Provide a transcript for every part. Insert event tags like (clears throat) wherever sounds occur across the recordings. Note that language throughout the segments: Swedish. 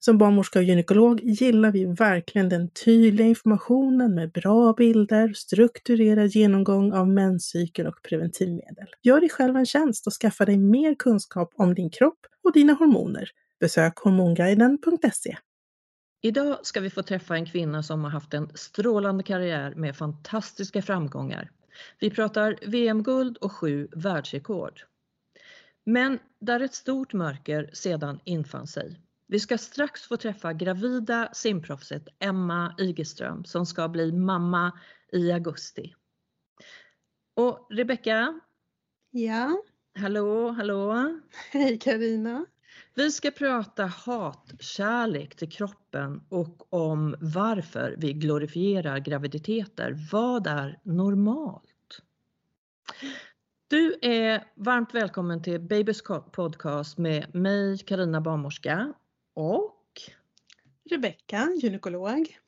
Som barnmorska och gynekolog gillar vi verkligen den tydliga informationen med bra bilder, strukturerad genomgång av menscykel och preventivmedel. Gör dig själv en tjänst och skaffa dig mer kunskap om din kropp och dina hormoner. Besök hormonguiden.se. Idag ska vi få träffa en kvinna som har haft en strålande karriär med fantastiska framgångar. Vi pratar VM-guld och sju världsrekord. Men där ett stort mörker sedan infann sig. Vi ska strax få träffa gravida simproffset Emma Igeström som ska bli mamma i augusti. Och Rebecka? Ja? Hallå, hallå? (laughs) Hej Karina. Vi ska prata hatkärlek till kroppen och om varför vi glorifierar graviditeter. Vad är normalt? Du är varmt välkommen till Babys podcast med mig Karina Barnmorska och Rebecka, gynekolog.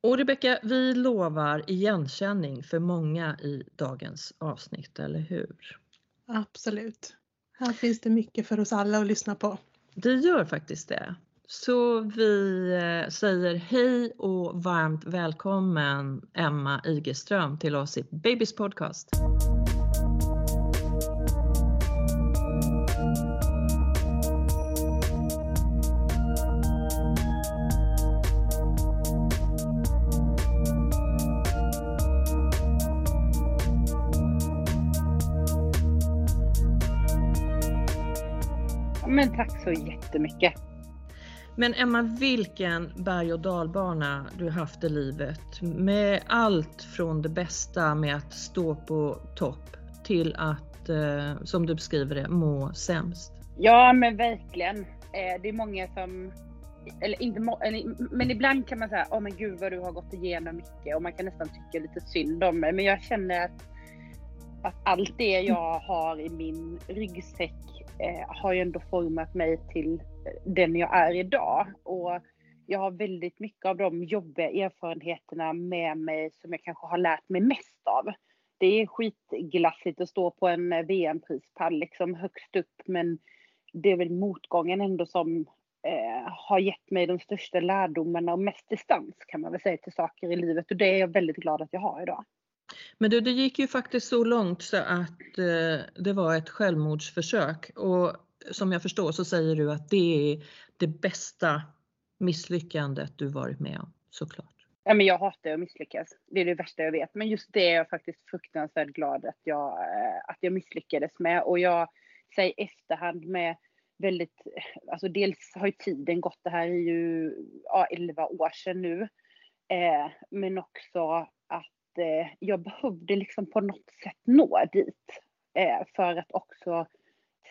Och Rebecka, vi lovar igenkänning för många i dagens avsnitt, eller hur? Absolut. Här finns det mycket för oss alla att lyssna på. Det gör faktiskt det. Så vi eh, säger hej och varmt välkommen Emma Igeström till oss i Babys podcast. Men tack så jättemycket. Men Emma, vilken berg och dalbana du haft i livet med allt från det bästa med att stå på topp till att, eh, som du beskriver det, må sämst. Ja, men verkligen. Eh, det är många som, eller inte men ibland kan man säga, åh oh, men gud vad du har gått igenom mycket och man kan nästan tycka lite synd om mig. Men jag känner att, att allt det jag har i min ryggsäck eh, har ju ändå format mig till den jag är idag. Och jag har väldigt mycket av de jobbiga erfarenheterna med mig som jag kanske har lärt mig mest av. Det är skitglassigt att stå på en VM-prispall liksom högst upp men det är väl motgången ändå som eh, har gett mig de största lärdomarna och mest distans kan man väl säga till saker i livet och det är jag väldigt glad att jag har idag. Men du, det gick ju faktiskt så långt så att eh, det var ett självmordsförsök och som jag förstår så säger du att det är det bästa misslyckandet du varit med om, såklart. Ja, men jag hatar att misslyckas. Det är det värsta jag vet. Men just det är jag faktiskt fruktansvärt glad att jag, eh, att jag misslyckades med. Och jag säger efterhand med väldigt, eh, alltså dels har ju tiden gått, det här är ju ja, 11 år sedan nu. Eh, men också eh, jag behövde liksom på något sätt nå dit. Eh, för att också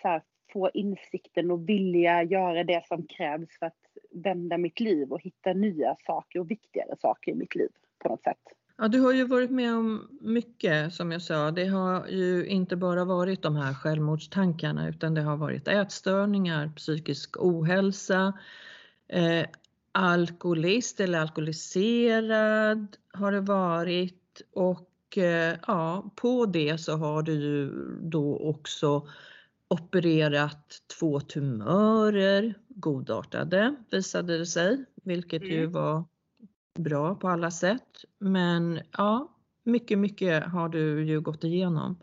så här, få insikten och vilja göra det som krävs för att vända mitt liv och hitta nya saker och viktigare saker i mitt liv på något sätt. Ja, du har ju varit med om mycket som jag sa. Det har ju inte bara varit de här självmordstankarna utan det har varit ätstörningar, psykisk ohälsa, eh, alkoholist eller alkoholiserad har det varit och eh, ja, på det så har du ju då också opererat två tumörer, godartade visade det sig, vilket mm. ju var bra på alla sätt. Men ja, mycket, mycket har du ju gått igenom.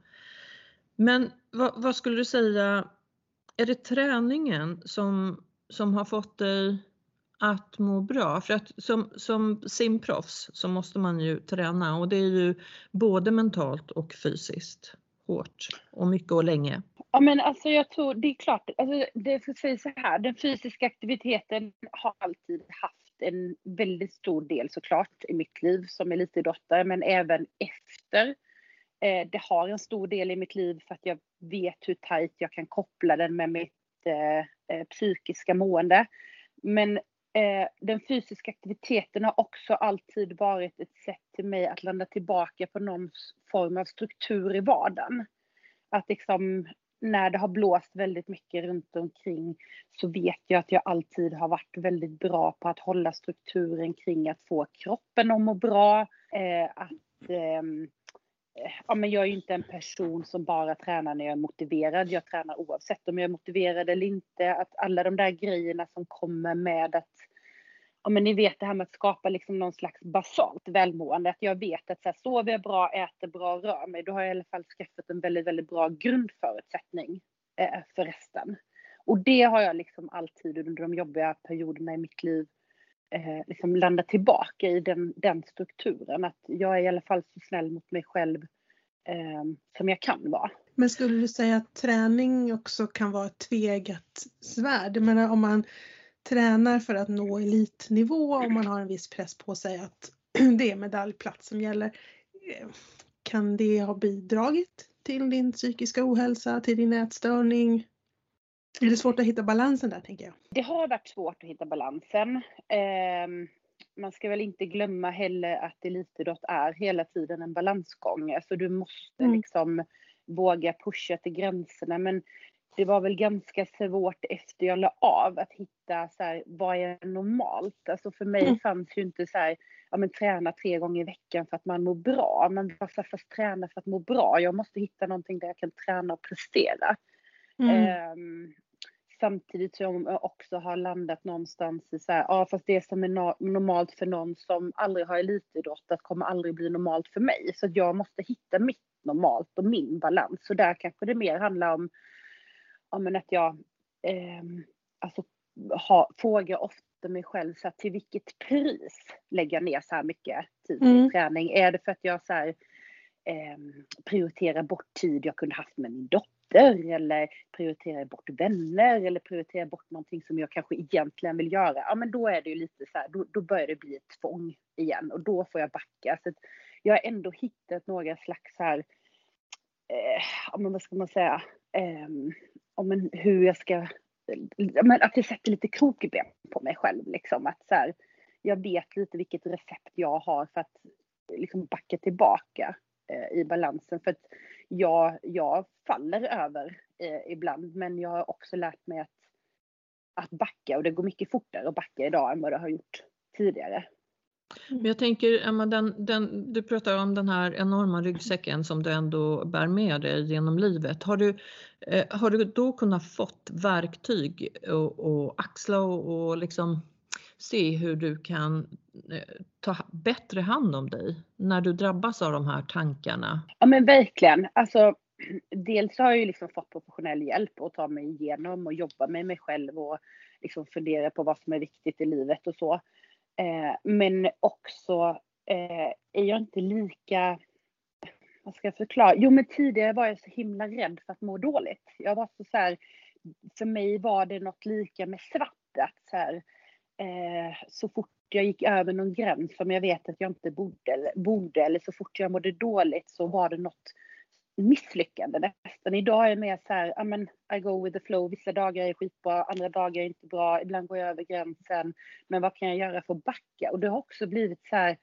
Men vad, vad skulle du säga, är det träningen som, som har fått dig att må bra? För att som, som simproffs så måste man ju träna och det är ju både mentalt och fysiskt hårt och mycket och länge. Ja men alltså jag tror, det är klart, alltså det ska säga så här, den fysiska aktiviteten har alltid haft en väldigt stor del såklart i mitt liv som elitidrottare, men även efter. Eh, det har en stor del i mitt liv för att jag vet hur tajt jag kan koppla den med mitt eh, eh psykiska mående. Men eh, den fysiska aktiviteten har också alltid varit ett sätt till mig att landa tillbaka på någon form av struktur i vardagen. Att liksom när det har blåst väldigt mycket runt omkring så vet jag att jag alltid har varit väldigt bra på att hålla strukturen kring att få kroppen att må bra. Eh, att, eh, ja, men jag är ju inte en person som bara tränar när jag är motiverad. Jag tränar oavsett om jag är motiverad eller inte. Att alla de där grejerna som kommer med att ja, men ni vet det här med att skapa liksom någon slags basalt välmående. Att jag vet att så här, sover jag bra, äter bra, rör mig, då har jag i alla fall skaffat en väldigt, väldigt bra grundförutsättning eh, för resten. Och det har jag liksom alltid under de jobbiga perioderna i mitt liv eh, liksom landa tillbaka i den, den strukturen. Att jag är i alla fall så snäll mot mig själv eh, som jag kan vara. Men skulle du säga att träning också kan vara ett tvegat svärd? Jag menar om man tränar för att nå elitnivå och man har en viss press på sig att (clears throat) det är medaljplats som gäller. Eh, kan det ha bidragit till din psykiska ohälsa, till din ätstörning? Är det svårt att hitta balansen där tänker jag? Det har varit svårt att hitta balansen. Eh, man ska väl inte glömma heller att elitidrott är hela tiden en balansgång. Alltså du måste mm. liksom våga pusha till gränserna. Men det var väl ganska svårt efter jag la av att hitta så här, vad är normalt? Alltså för mig mm. fanns ju inte så här, ja men träna tre gånger i veckan för att man mår bra. Man var så här, fast träna för att må bra. Jag måste hitta någonting där jag kan träna och prestera. Mm. Um, samtidigt som jag också har landat någonstans i så här, ja fast det som är no normalt för någon som aldrig har elitidrottat kommer aldrig bli normalt för mig. Så jag måste hitta mitt normalt och min balans. Så där kanske det mer handlar om men att jag eh, alltså, ha, frågar ofta mig själv så här, till vilket pris lägger jag ner så här mycket tid mm. i träning? Är det för att jag så här, eh, prioritera bort tid jag kunde haft med min dotter eller prioritera bort vänner eller prioritera bort någonting som jag kanske egentligen vill göra. Ja, men då är det ju lite så här, då, då börjar det bli ett tvång igen och då får jag backa. Så jag har ändå hittat några slags här, eh, ja, men vad ska man säga, eh, om hur jag ska, men att jag sätter lite krokben på mig själv. Liksom. Att så här, jag vet lite vilket recept jag har för att liksom backa tillbaka i balansen. För att jag, jag faller över eh, ibland, men jag har också lärt mig att, att backa och det går mycket fortare att backa idag än vad det har gjort tidigare. Men jag tänker Emma, den, den, du pratar om den här enorma ryggsäcken som du ändå bär med dig genom livet. Har du, eh, har du då kunnat fått verktyg och, och axla och, och liksom se hur du kan eh, ta bättre hand om dig när du drabbas av de här tankarna? Ja men verkligen. Alltså, (clears throat) dels har jag ju liksom fått professionell hjälp att ta mig igenom och jobba med mig själv och liksom fundera på vad som är viktigt i livet och så. Eh, men också eh, är jag inte lika, vad ska jag förklara? Jo men tidigare var jag så himla rädd för att må dåligt. Jag var så, så här, för mig var det något lika med svart. Att så, här, eh, så fort jag gick över någon gräns som jag vet att jag inte borde, borde eller så fort jag mådde dåligt så var det något misslyckande nästan. Idag är jag mer så här, men I go with the flow. Vissa dagar är skitbra, andra dagar är inte bra. Ibland går jag över gränsen. Men vad kan jag göra för att backa? Och det har också blivit så här,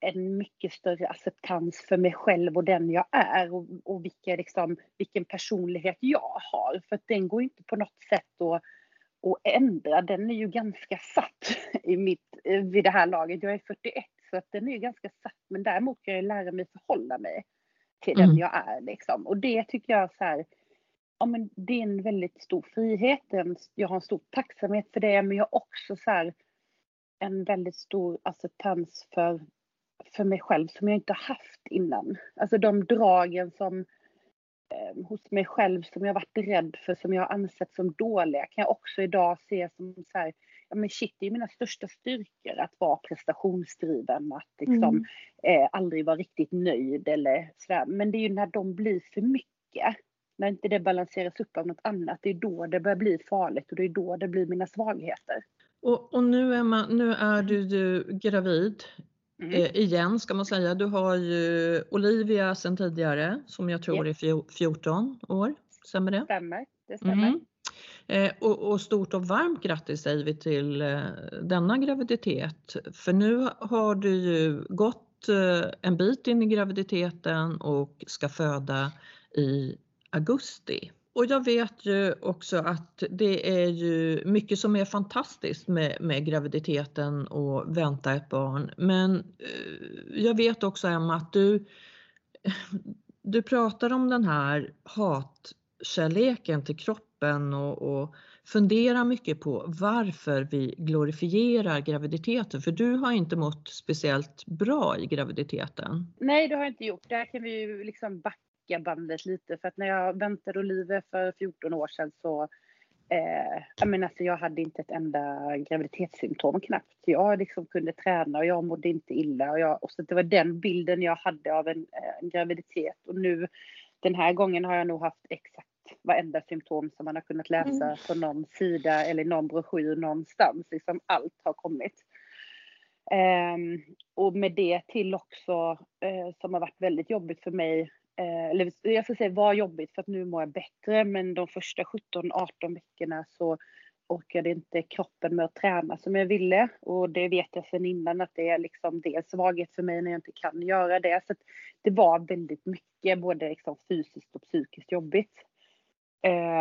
en mycket större acceptans för mig själv och den jag är och, och vilka, liksom, vilken personlighet jag har. För att den går inte på något sätt att, att ändra. Den är ju ganska satt (laughs) i mitt, vid det här laget. Jag är 41 så att den är ganska satt. Men däremot kan jag lära mig förhålla mig till mm. den jag är. Liksom. Och det tycker jag så här, ja, men det är en väldigt stor frihet. Jag har en stor tacksamhet för det men jag har också så här, en väldigt stor acceptans för, för mig själv som jag inte haft innan. Alltså de dragen som eh, hos mig själv som jag varit rädd för, som jag ansett som dåliga, kan jag också idag se som så här, ja men shit, det är mina största styrkor att vara prestationsdriven, att liksom mm. eh, aldrig vara riktigt nöjd eller sådär. Men det är ju när de blir för mycket, när inte det balanseras upp av något annat, det är då det börjar bli farligt och det är då det blir mina svagheter. Och, och nu, Emma, nu är du ju gravid mm. eh, igen ska man säga. Du har ju Olivia sedan tidigare som jag tror yes. är 14 år, stämmer det? Stämmer, det stämmer. Mm. Eh, och, och, stort och varmt grattis säger vi till eh, denna graviditet. För nu har du ju gått eh, en bit in i graviditeten och ska föda i augusti. Och jag vet ju också att det är ju mycket som är fantastiskt med, med graviditeten och vänta ett barn. Men eh, jag vet också Emma att du, du pratar om den här hatkärleken till kroppen och, och funderar mycket på varför vi glorifierar graviditeten. För du har inte mått speciellt bra i graviditeten. Nej, det har jag inte gjort. Där kan vi ju liksom backa backa bandet lite för att när jag väntade Olive för 14 år sedan så eh, jag, menar, alltså jag hade inte ett enda graviditetssymptom knappt. Jag liksom kunde träna och jag mådde inte illa. Och, jag, och så det var den bilden jag hade av en, eh, en graviditet. Och nu den här gången har jag nog haft exakt varenda symptom som man har kunnat läsa mm. på någon sida eller någon broschyr någonstans. Liksom allt har kommit. Um, och med det till också uh, som har varit väldigt jobbigt för mig Eh, eller jag ska säga var jobbigt för att nu mår jag bättre men de första 17-18 veckorna så orkade inte kroppen med att träna som jag ville och det vet jag sedan innan att det är liksom dels svaghet för mig när jag inte kan göra det. Så det var väldigt mycket både liksom fysiskt och psykiskt jobbigt.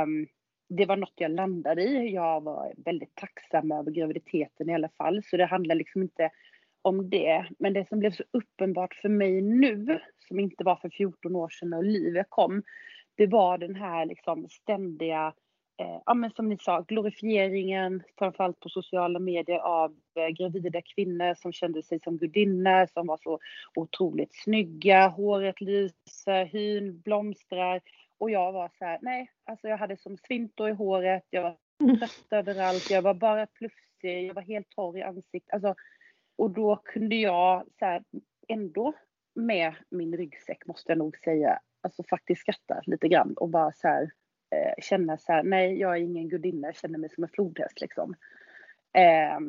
Um, det var något jag landade i. Jag var väldigt tacksam över graviditeten i alla fall så det handlar liksom inte om det. Men det som blev så uppenbart för mig nu, som inte var för 14 år sedan när Olivia kom, det var den här liksom ständiga, eh, ja men som ni sa, glorifieringen, framförallt på sociala medier av eh, gravida kvinnor som kände sig som gudinnor, som var så otroligt snygga, håret lyser, hyn blomstrar. Och jag var så här, nej, alltså jag hade som svintor i håret, jag var trött överallt, jag var bara plufsig, jag var helt torr i ansiktet. Alltså, och då kunde jag så här, ändå med min ryggsäck måste jag nog säga, alltså faktiskt skratta lite grann och bara så här, eh, känna så här, nej jag är ingen gudinna, jag känner mig som en flodhäst liksom. Eh,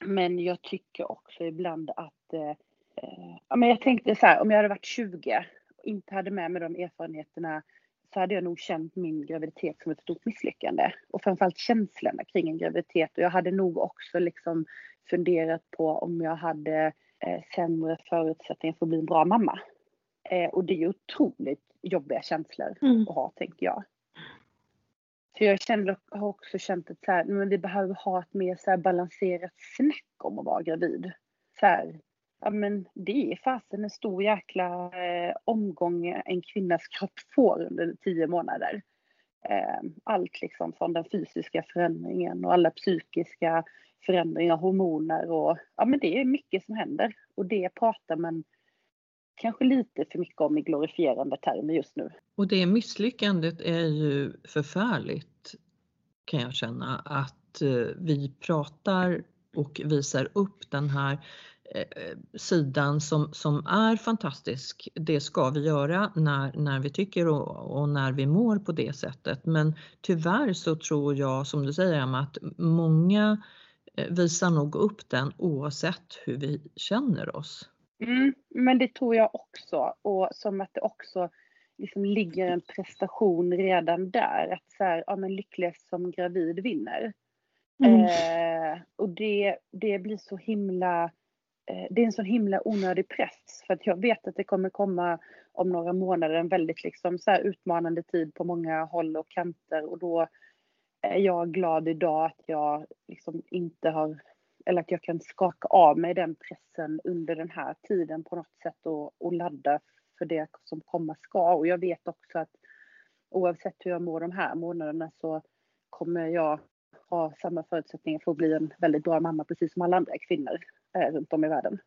men jag tycker också ibland att, eh, eh, ja men jag tänkte så här, om jag hade varit 20 och inte hade med mig de erfarenheterna så hade jag nog känt min graviditet som ett stort misslyckande. Och framförallt känslorna kring en graviditet. Och jag hade nog också liksom funderat på om jag hade eh, sämre förutsättningar för att bli en bra mamma. Eh, och det är ju otroligt jobbiga känslor mm. att ha, tänker jag. Så jag kände, har också känt att så här, men vi behöver ha ett mer så balanserat snack om att vara gravid. Så här, ja men det är fasen en stor jäkla eh, omgång en kvinnas kropp får under tio månader. Eh, allt liksom från den fysiska förändringen och alla psykiska förändringar, hormoner och ja men det är mycket som händer och det pratar man kanske lite för mycket om i glorifierande termer just nu. Och det misslyckandet är ju förfärligt kan jag känna att eh, vi pratar och visar upp den här sidan som, som är fantastisk. Det ska vi göra när, när vi tycker och, och, när vi mår på det sättet. Men tyvärr så tror jag, som du säger Emma, att många eh, visar nog upp den oavsett hur vi känner oss. Mm, men det tror jag också och som att det också liksom ligger en prestation redan där. Att så här, ja men lyckligast som gravid vinner. Mm. Eh, och det, det blir så himla eh, Eh, det är en sån himla onödig press för att jag vet att det kommer komma om några månader en väldigt liksom så utmanande tid på många håll och kanter och då är jag glad idag att jag liksom inte har eller att jag kan skaka av mig den pressen under den här tiden på något sätt och, och ladda för det som komma ska. Och jag vet också att oavsett hur jag mår de här månaderna så kommer jag ha samma förutsättningar för att bli en väldigt bra mamma precis som alla andra kvinnor runt om i världen.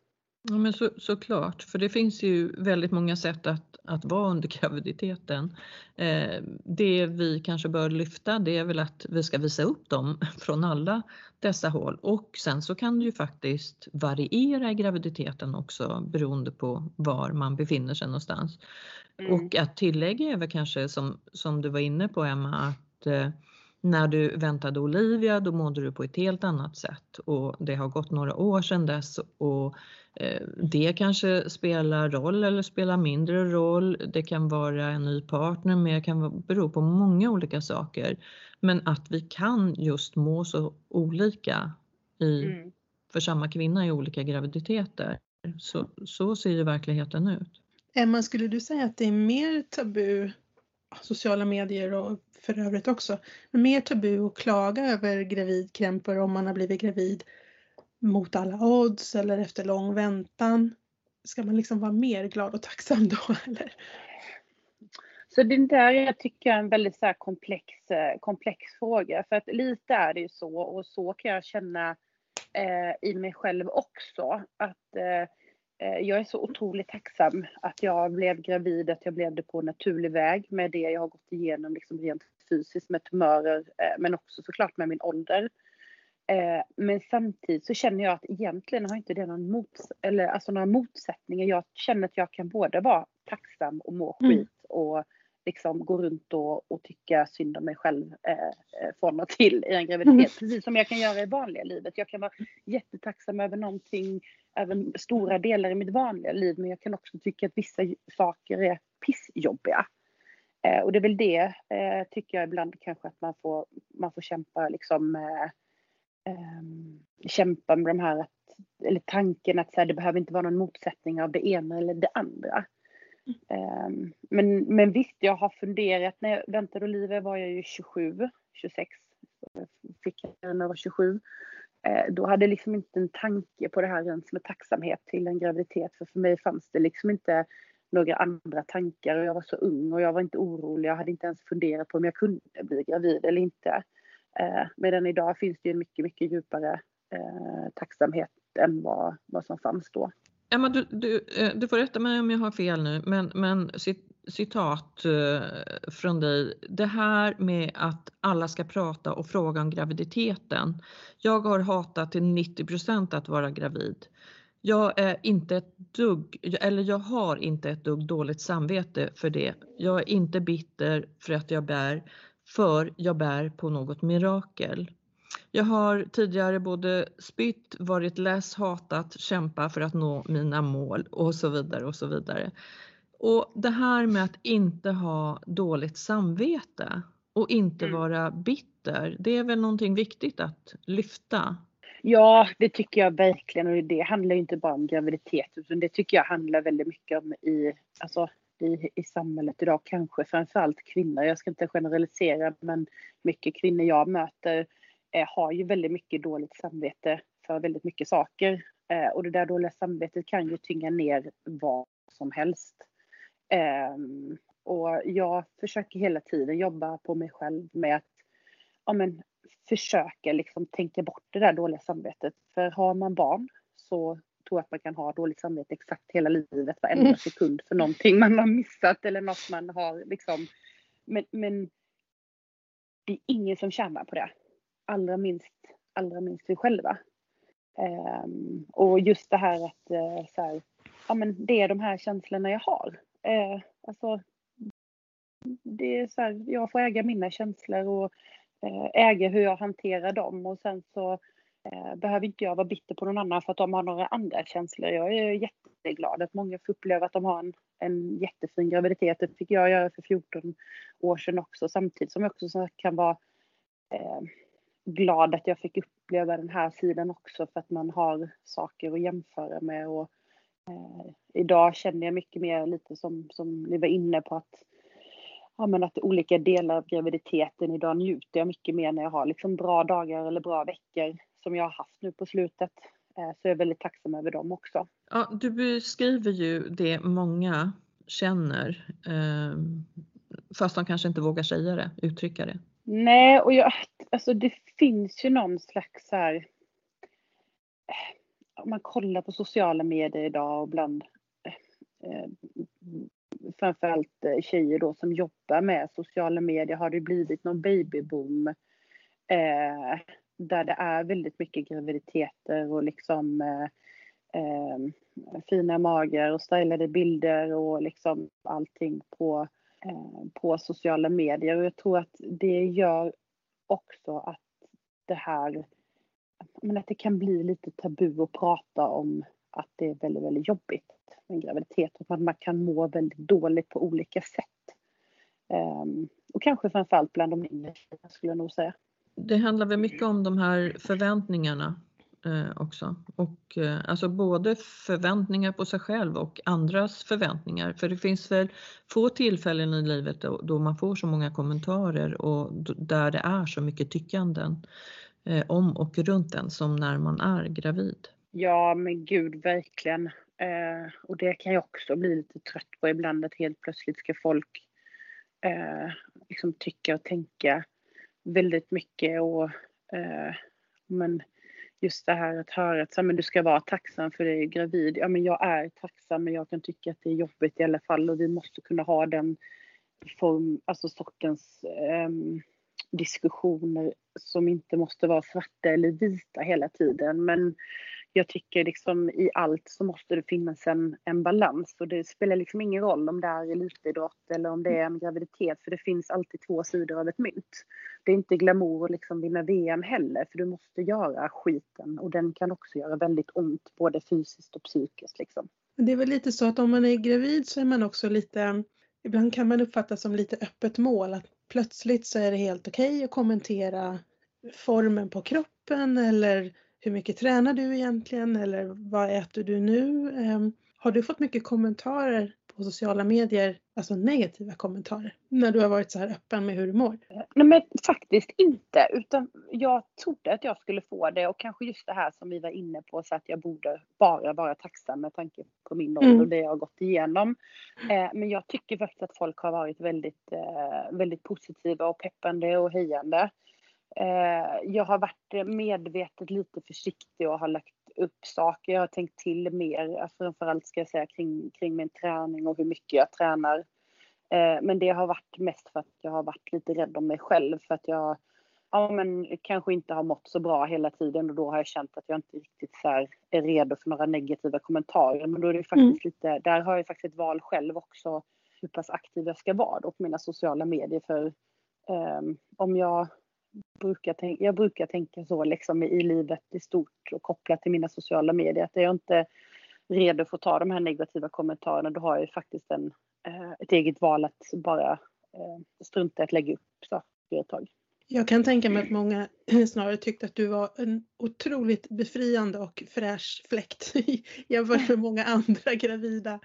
Ja, men så, såklart, för det finns ju väldigt många sätt att, att vara under graviditeten. Eh, det vi kanske bör lyfta det är väl att vi ska visa upp dem (laughs) från alla dessa håll och sen så kan det ju faktiskt variera i graviditeten också beroende på var man befinner sig någonstans. Mm. Och att tillägga är väl kanske som, som du var inne på Emma att eh, när du väntade Olivia då mådde du på ett helt annat sätt och det har gått några år sedan dess och eh, det kanske spelar roll eller spelar mindre roll. Det kan vara en ny partner men det kan bero på många olika saker. Men att vi kan just må så olika i, mm. för samma kvinna i olika graviditeter. Så, så ser ju verkligheten ut. Emma, skulle du säga att det är mer tabu sociala medier och för övrigt också. Mer tabu att klaga över gravidkrämpor om man har blivit gravid mot alla odds eller efter lång väntan. Ska man liksom vara mer glad och tacksam då (laughs) eller? Så det där jag tycker är en väldigt så komplex, eh, komplex fråga. För att lite är det ju så och så kan jag känna eh, i mig själv också. Att Eh, jag är så otroligt tacksam att jag blev gravid, att jag blev det på naturlig väg med det jag har gått igenom liksom rent fysiskt med tumörer, eh, men också såklart med min ålder. Eh, men samtidigt så känner jag att egentligen har inte det någon mots eller alltså några motsättningar. Jag känner att jag kan både vara tacksam och må mm. skit och liksom gå runt och, och tycka synd om mig själv eh, från och till i en graviditet. Mm. (laughs) Precis som jag kan göra i vanliga livet. Jag kan vara jättetacksam över någonting även stora delar i mitt vanliga liv men jag kan också tycka att vissa saker är pissjobbiga. Eh, och det är väl det eh, tycker jag ibland kanske att man får, man får kämpa liksom eh, ehm, kämpa med de här att, eller tanken att så här, det behöver inte vara någon motsättning av det ena eller det andra. Mm. men, men visst, jag har funderat. När jag väntade Olivia var jag ju 27, 26. Eh, fick jag när jag var 27. Eh, då hade jag liksom inte en tanke på det här ens med tacksamhet till en graviditet. För för mig fanns det liksom inte några andra tankar och jag var så ung och jag var inte orolig. Jag hade inte ens funderat på om jag kunde bli gravid eller inte. Eh, medan idag finns det ju en mycket, mycket djupare eh, tacksamhet än vad, vad som fanns då. Emma, du, du, eh, du får rätta mig om jag har fel nu, men, men citat eh, från dig. Det här med att alla ska prata och fråga om graviditeten. Jag har hatat till 90% att vara gravid. Jag är inte ett dugg, eller jag har inte ett dugg dåligt samvete för det. Jag är inte bitter för att jag bär, för jag bär på något mirakel. Jag har tidigare både spytt, varit less, hatat, kämpat för att nå mina mål och så vidare och så vidare. Och det här med att inte ha dåligt samvete och inte mm. vara bitter, det är väl någonting viktigt att lyfta? Ja, det tycker jag verkligen och det handlar inte bara om graviditet utan det tycker jag handlar väldigt mycket om i, alltså, i, i samhället idag, kanske framförallt kvinnor. Jag ska inte generalisera men mycket kvinnor jag möter eh, har ju väldigt mycket dåligt samvete för väldigt mycket saker. Eh, och det där dåliga samvetet kan ju tynga ner vad som helst. Um, och jag försöker hela tiden jobba på mig själv med att ja, men, försöka liksom tänka bort det där dåliga samvetet. För har man barn så tror jag att man kan ha dåligt samvete exakt hela livet, varenda mm. sekund för någonting man har missat eller något man har liksom. Men, men det är ingen som tjänar på det. Allra minst, allra minst vi själva. Um, och just det här att uh, så här, ja, men det är de här känslorna jag har. Eh, alltså, det är så här, jag får äga mina känslor och eh, äga hur jag hanterar dem och sen så eh, behöver inte jag vara bitter på någon annan för att de har några andra känslor. Jag är jätteglad att många får uppleva att de har en, en jättefin graviditet. Det fick jag göra för 14 år sedan också samtidigt som jag också kan vara eh, glad att jag fick uppleva den här sidan också för att man har saker att jämföra med och eh, idag känner jag mycket mer lite som, som ni var inne på att ja, men att olika delar av graviditeten idag njuter jag mycket mer när jag har liksom bra dagar eller bra veckor som jag har haft nu på slutet. Eh, så jag är väldigt tacksam över dem också. Ja, du beskriver ju det många känner eh, fast de kanske inte vågar säga det, uttrycka det. Nej, och jag, alltså det finns ju någon slags så här, eh, om man kollar på sociala medier idag och bland eh, eh framförallt eh, tjejer då som jobbar med sociala medier har det blivit någon babyboom eh, där det är väldigt mycket graviditeter och liksom eh, eh, fina magar och stylade bilder och liksom allting på, eh, på sociala medier. Och jag tror att det gör också att det här, men att det kan bli lite tabu att prata om att det är väldigt, väldigt jobbigt med graviditet och att man kan må väldigt dåligt på olika sätt. Um, och kanske framförallt bland de yngre skulle jag nog säga. Det handlar väl mycket om de här förväntningarna eh, också. Och, eh, alltså både förväntningar på sig själv och andras förväntningar. För det finns väl få tillfällen i livet då, då man får så många kommentarer och där det är så mycket tyckanden eh, om och runt en som när man är gravid. Ja men gud verkligen. Eh, och det kan jag också bli lite trött på ibland att helt plötsligt ska folk eh, liksom tycka och tänka väldigt mycket och eh, men just det här att höra att så, men du ska vara tacksam för dig gravid. Ja men jag är tacksam men jag kan tycka att det är jobbigt i alla fall och vi måste kunna ha den form, alltså sortens um, diskussioner som inte måste vara svarta eller vita hela tiden. Men jag tycker liksom i allt så måste det finnas en, en balans och det spelar liksom ingen roll om det är elitidrott eller om det är en graviditet för det finns alltid två sidor av ett mynt. Det är inte glamour att liksom vinna VM heller för du måste göra skiten och den kan också göra väldigt ont både fysiskt och psykiskt liksom. Det är väl lite så att om man är gravid så är man också lite, ibland kan man uppfattas som lite öppet mål att plötsligt så är det helt okej okay att kommentera formen på kroppen eller hur mycket tränar du egentligen eller vad äter du nu? Ehm, har du fått mycket kommentarer på sociala medier, alltså negativa kommentarer, när du har varit så här öppen med hur du mår? Nej men faktiskt inte, utan jag trodde att jag skulle få det och kanske just det här som vi var inne på så att jag borde bara vara tacksam med tanke på min ålder mm. och det jag har gått igenom. Eh, men jag tycker faktiskt att folk har varit väldigt, eh, väldigt positiva och peppande och hejande. Eh, jag har varit medvetet lite försiktig och har lagt upp saker. Jag har tänkt till mer, framförallt ska jag säga kring, kring min träning och hur mycket jag tränar. Eh, men det har varit mest för att jag har varit lite rädd om mig själv för att jag ja, men kanske inte har mått så bra hela tiden och då har jag känt att jag inte riktigt så är redo för några negativa kommentarer. Men då är det faktiskt mm. lite, där har jag faktiskt ett val själv också hur pass aktiv jag ska vara då på mina sociala medier för um, om jag brukar tänka, jag brukar tänka så liksom i livet i stort och kopplat till mina sociala medier. Att är jag inte redo för att ta de här negativa kommentarerna då har jag ju faktiskt en, eh, ett eget val att bara eh, strunta i att lägga upp saker ett tag. Jag kan tänka mig att många (clears throat) snarare tyckte att du var en otroligt befriande och fräsch fläkt (laughs) jämfört med många andra gravida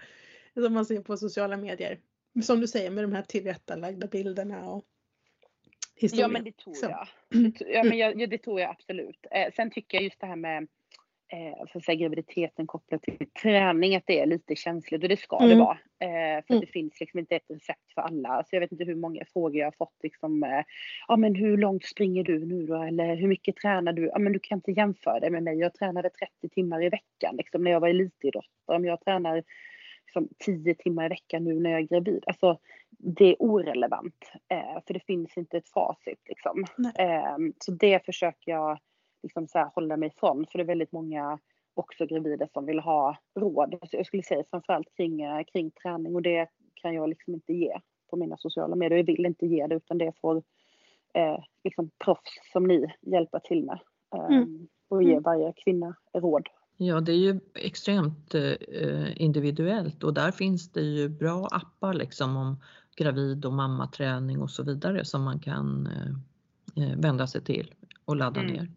som man ser på sociala medier. Som du säger med de här tillrättalagda bilderna och historia. Ja men det tror jag. ja, men jag, ja, det tror jag absolut. Eh, sen tycker jag just det här med eh, för säga, graviditeten kopplat till träning, att det är lite känsligt och det ska mm. det vara. Eh, för mm. det finns liksom inte ett recept för alla. Så jag vet inte hur många frågor jag har fått liksom, eh, ja men hur långt springer du nu då? Eller hur mycket tränar du? Ja men du kan inte jämföra det med mig. Jag tränade 30 timmar i veckan liksom, när jag var elitidrottare. Om jag tränar liksom, 10 timmar i veckan nu när jag är gravid. Alltså, det är orelevant. Eh, för det finns inte ett facit. Liksom. Eh, så det försöker jag liksom, så här, hålla mig ifrån. För det är väldigt många också gravida som vill ha råd. Så jag skulle säga framförallt kring, eh, kring träning och det kan jag liksom inte ge på mina sociala medier. Jag vill inte ge det utan det får eh, liksom proffs som ni hjälpa till med. Eh, mm. Och ge mm. varje kvinna råd Ja, det är ju extremt eh, individuellt och där finns det ju bra appar liksom om gravid och mammaträning och så vidare som man kan eh, eh, vända sig till. och ladda Mm. ner.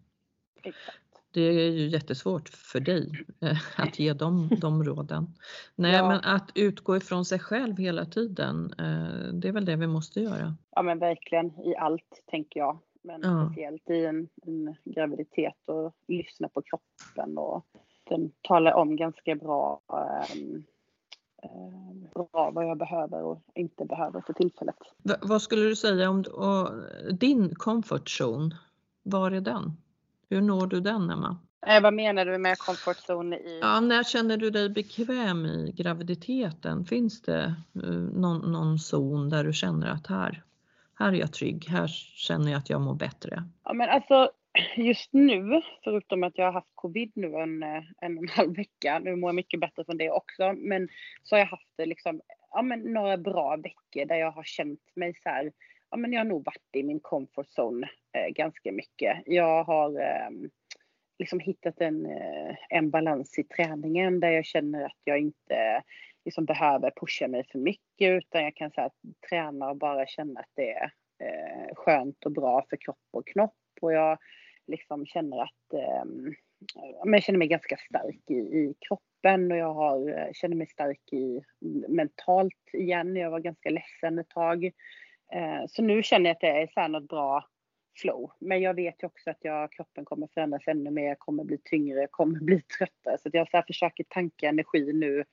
Exakt. Det är ju jättesvårt för dig eh, att ge dem (laughs) de råden. Nej, Ja. men att utgå ifrån sig själv hela tiden, det är väl det vi måste göra. Ja men verkligen i allt tänker jag. Men Ja. speciellt i en, en graviditet och lyssna på kroppen och den talar om ganska bra, ehm, ehm, bra vad jag behöver och inte behöver för tillfället. V- vad skulle du säga om din comfort zone? Var är den? Hur når du den, Emma? Eh, vad menar du med comfort zone i? Ja, när känner du dig bekväm i graviditeten? Finns det eh, någon, någon zon där du känner att här, här är jag trygg, här känner jag att jag mår bättre? Ja men alltså just nu, förutom att jag har haft covid nu en, eh, en och en halv vecka, nu mår jag mycket bättre från det också, men så har jag haft liksom, ja men några bra veckor där jag har känt mig så här, ja men jag har nog varit i min comfort zone eh, ganska mycket. Jag har eh, liksom hittat en, eh, en balans i träningen där jag känner att jag inte liksom behöver pusha mig för mycket utan jag kan så här, träna och bara känna att det är eh, skönt och bra för kropp och knopp och jag liksom känner att eh, men jag känner mig ganska stark i, i kroppen och jag har, eh, känner mig stark i mentalt igen. Jag var ganska ledsen ett tag. Eh, så nu känner jag att det är så här något bra flow. Men jag vet ju också att jag, kroppen kommer förändras ännu mer, jag kommer bli tyngre, jag kommer bli tröttare. Så att jag så här försöker tanka energi nu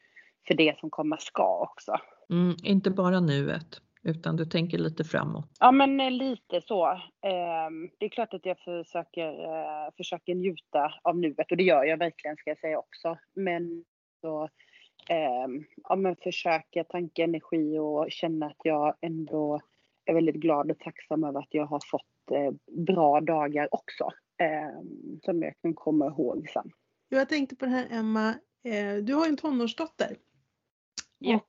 för det som komma ska också. Mm, inte bara nuet, utan du tänker lite framåt. Ja men eh, lite så. Ehm, Det är klart att jag försöker, eh, försöker njuta av nuet och det gör jag verkligen ska jag säga också. Men så ehm, ja, men försöka tanka energi och känna att jag ändå är väldigt glad och tacksam över att jag har fått eh, bra dagar också. ehm, Som jag kan komma ihåg sen. Jag tänkte på det här Emma, du har ju en tonårsdotter. Ja. Och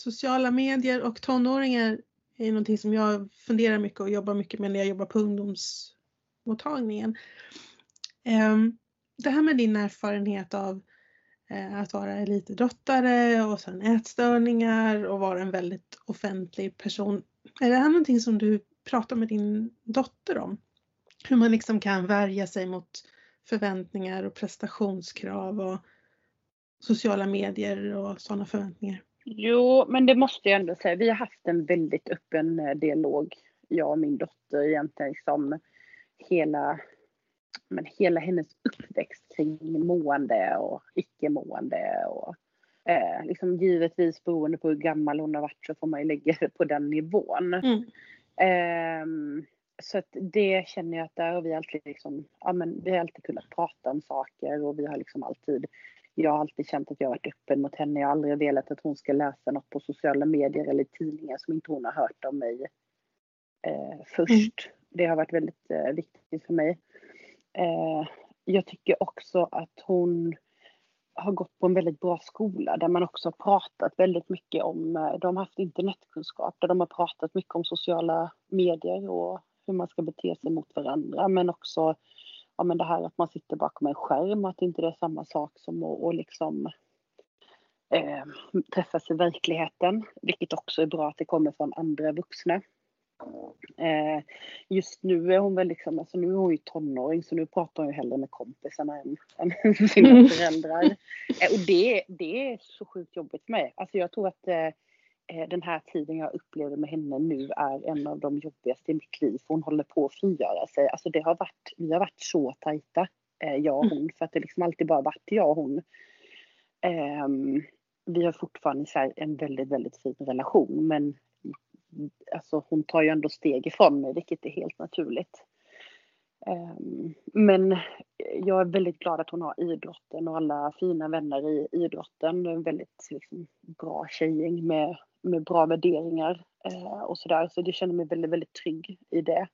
Sociala medier och tonåringar är någonting som jag funderar mycket och jobbar mycket med när jag jobbar på ungdomsmottagningen. Ehm, det här med din erfarenhet av eh, att vara elitidrottare och sen ätstörningar och vara en väldigt offentlig person. Är det här någonting som du pratar med din dotter om? Hur man liksom kan värja sig mot förväntningar och prestationskrav och sociala medier och sådana förväntningar? Jo, men det måste jag ändå säga. Vi har haft en väldigt öppen eh, dialog, jag och min dotter egentligen som hela, men hela hennes uppväxt kring mående och icke-mående och eh, liksom givetvis beroende på hur gammal hon har varit så får man ju lägga det på den nivån. Mm. Ehm, så att det känner jag att där har vi alltid liksom, ja men vi har alltid kunnat prata om saker och vi har liksom alltid jag har alltid känt att jag har varit öppen mot henne. Jag har aldrig velat att hon ska läsa något på sociala medier eller tidningar som inte hon har hört om mig eh, först. Det har varit väldigt eh, viktigt för mig. Eh, jag tycker också att hon har gått på en väldigt bra skola där man också har pratat väldigt mycket om, eh, de har haft internetkunskap där de har pratat mycket om sociala medier och hur man ska bete sig mot varandra men också ja, men det här att man sitter bakom en skärm, att inte det är samma sak som att och liksom, eh, träffas i verkligheten. Vilket också är bra att det kommer från andra vuxna. Eh, just nu är hon väl liksom, alltså nu är hon ju tonåring så nu pratar hon ju hellre med kompisarna än, (laughs) än sina föräldrar. (laughs) Eh, och det, det är så sjukt jobbigt för mig. Alltså jag tror att eh, den här tiden jag upplever med henne nu är en av de jobbigaste i mitt liv. Hon håller på att frigöra sig. Alltså det har varit, vi har varit så tajta, eh, jag och hon, för att det liksom alltid bara varit jag och hon. Um, vi har fortfarande en väldigt, väldigt fin relation men alltså hon tar ju ändå steg ifrån mig vilket är helt naturligt. Ehm, men jag är väldigt glad att hon har idrotten och alla fina vänner i idrotten. En väldigt liksom, bra tjejgäng med, med bra värderingar eh, och sådär. Så jag känner mig väldigt, väldigt trygg i det.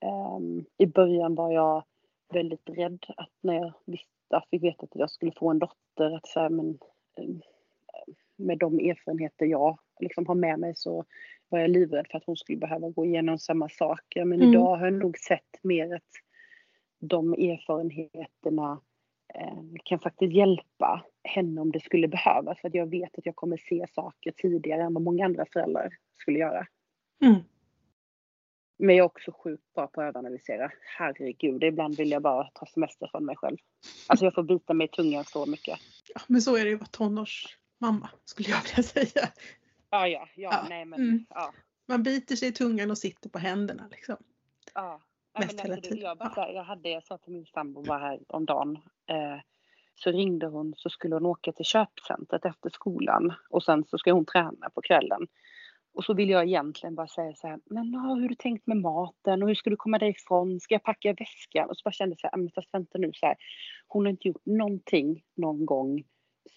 Ehm, I början var jag väldigt rädd att när jag visste, fick veta att jag skulle få en dotter, att så här, men eh, med de erfarenheter jag liksom har med mig så var jag livrädd för att hon skulle behöva gå igenom samma saker. Men mm. idag har jag nog sett mer att de erfarenheterna eh, kan faktiskt hjälpa henne om det skulle behövas. För att jag vet att jag kommer se saker tidigare än vad många andra föräldrar skulle göra. Mm. Men jag är också sjukt bra på att överanalysera. Herregud, ibland vill jag bara ta semester från mig själv. Alltså jag får bita mig i tungan så mycket. Ja, men så är det ju att vara tonårsmamma skulle jag vilja säga. Ja, ja, ja, ja. nej men mm. ja. Man biter sig i tungan och sitter på händerna liksom. Ja. Mest hela tiden. Jag, bara, ja. jag hade, jag sa till min sambo var här om dagen. Eh, så ringde hon så skulle hon åka till köpcentret efter skolan och sen så ska hon träna på kvällen. Och så vill jag egentligen bara säga så här, men hur har du tänkt med maten och hur ska du komma därifrån? Ska jag packa väskan? Och så bara kände jag så här, men fast vänta nu så här, hon har inte gjort någonting någon gång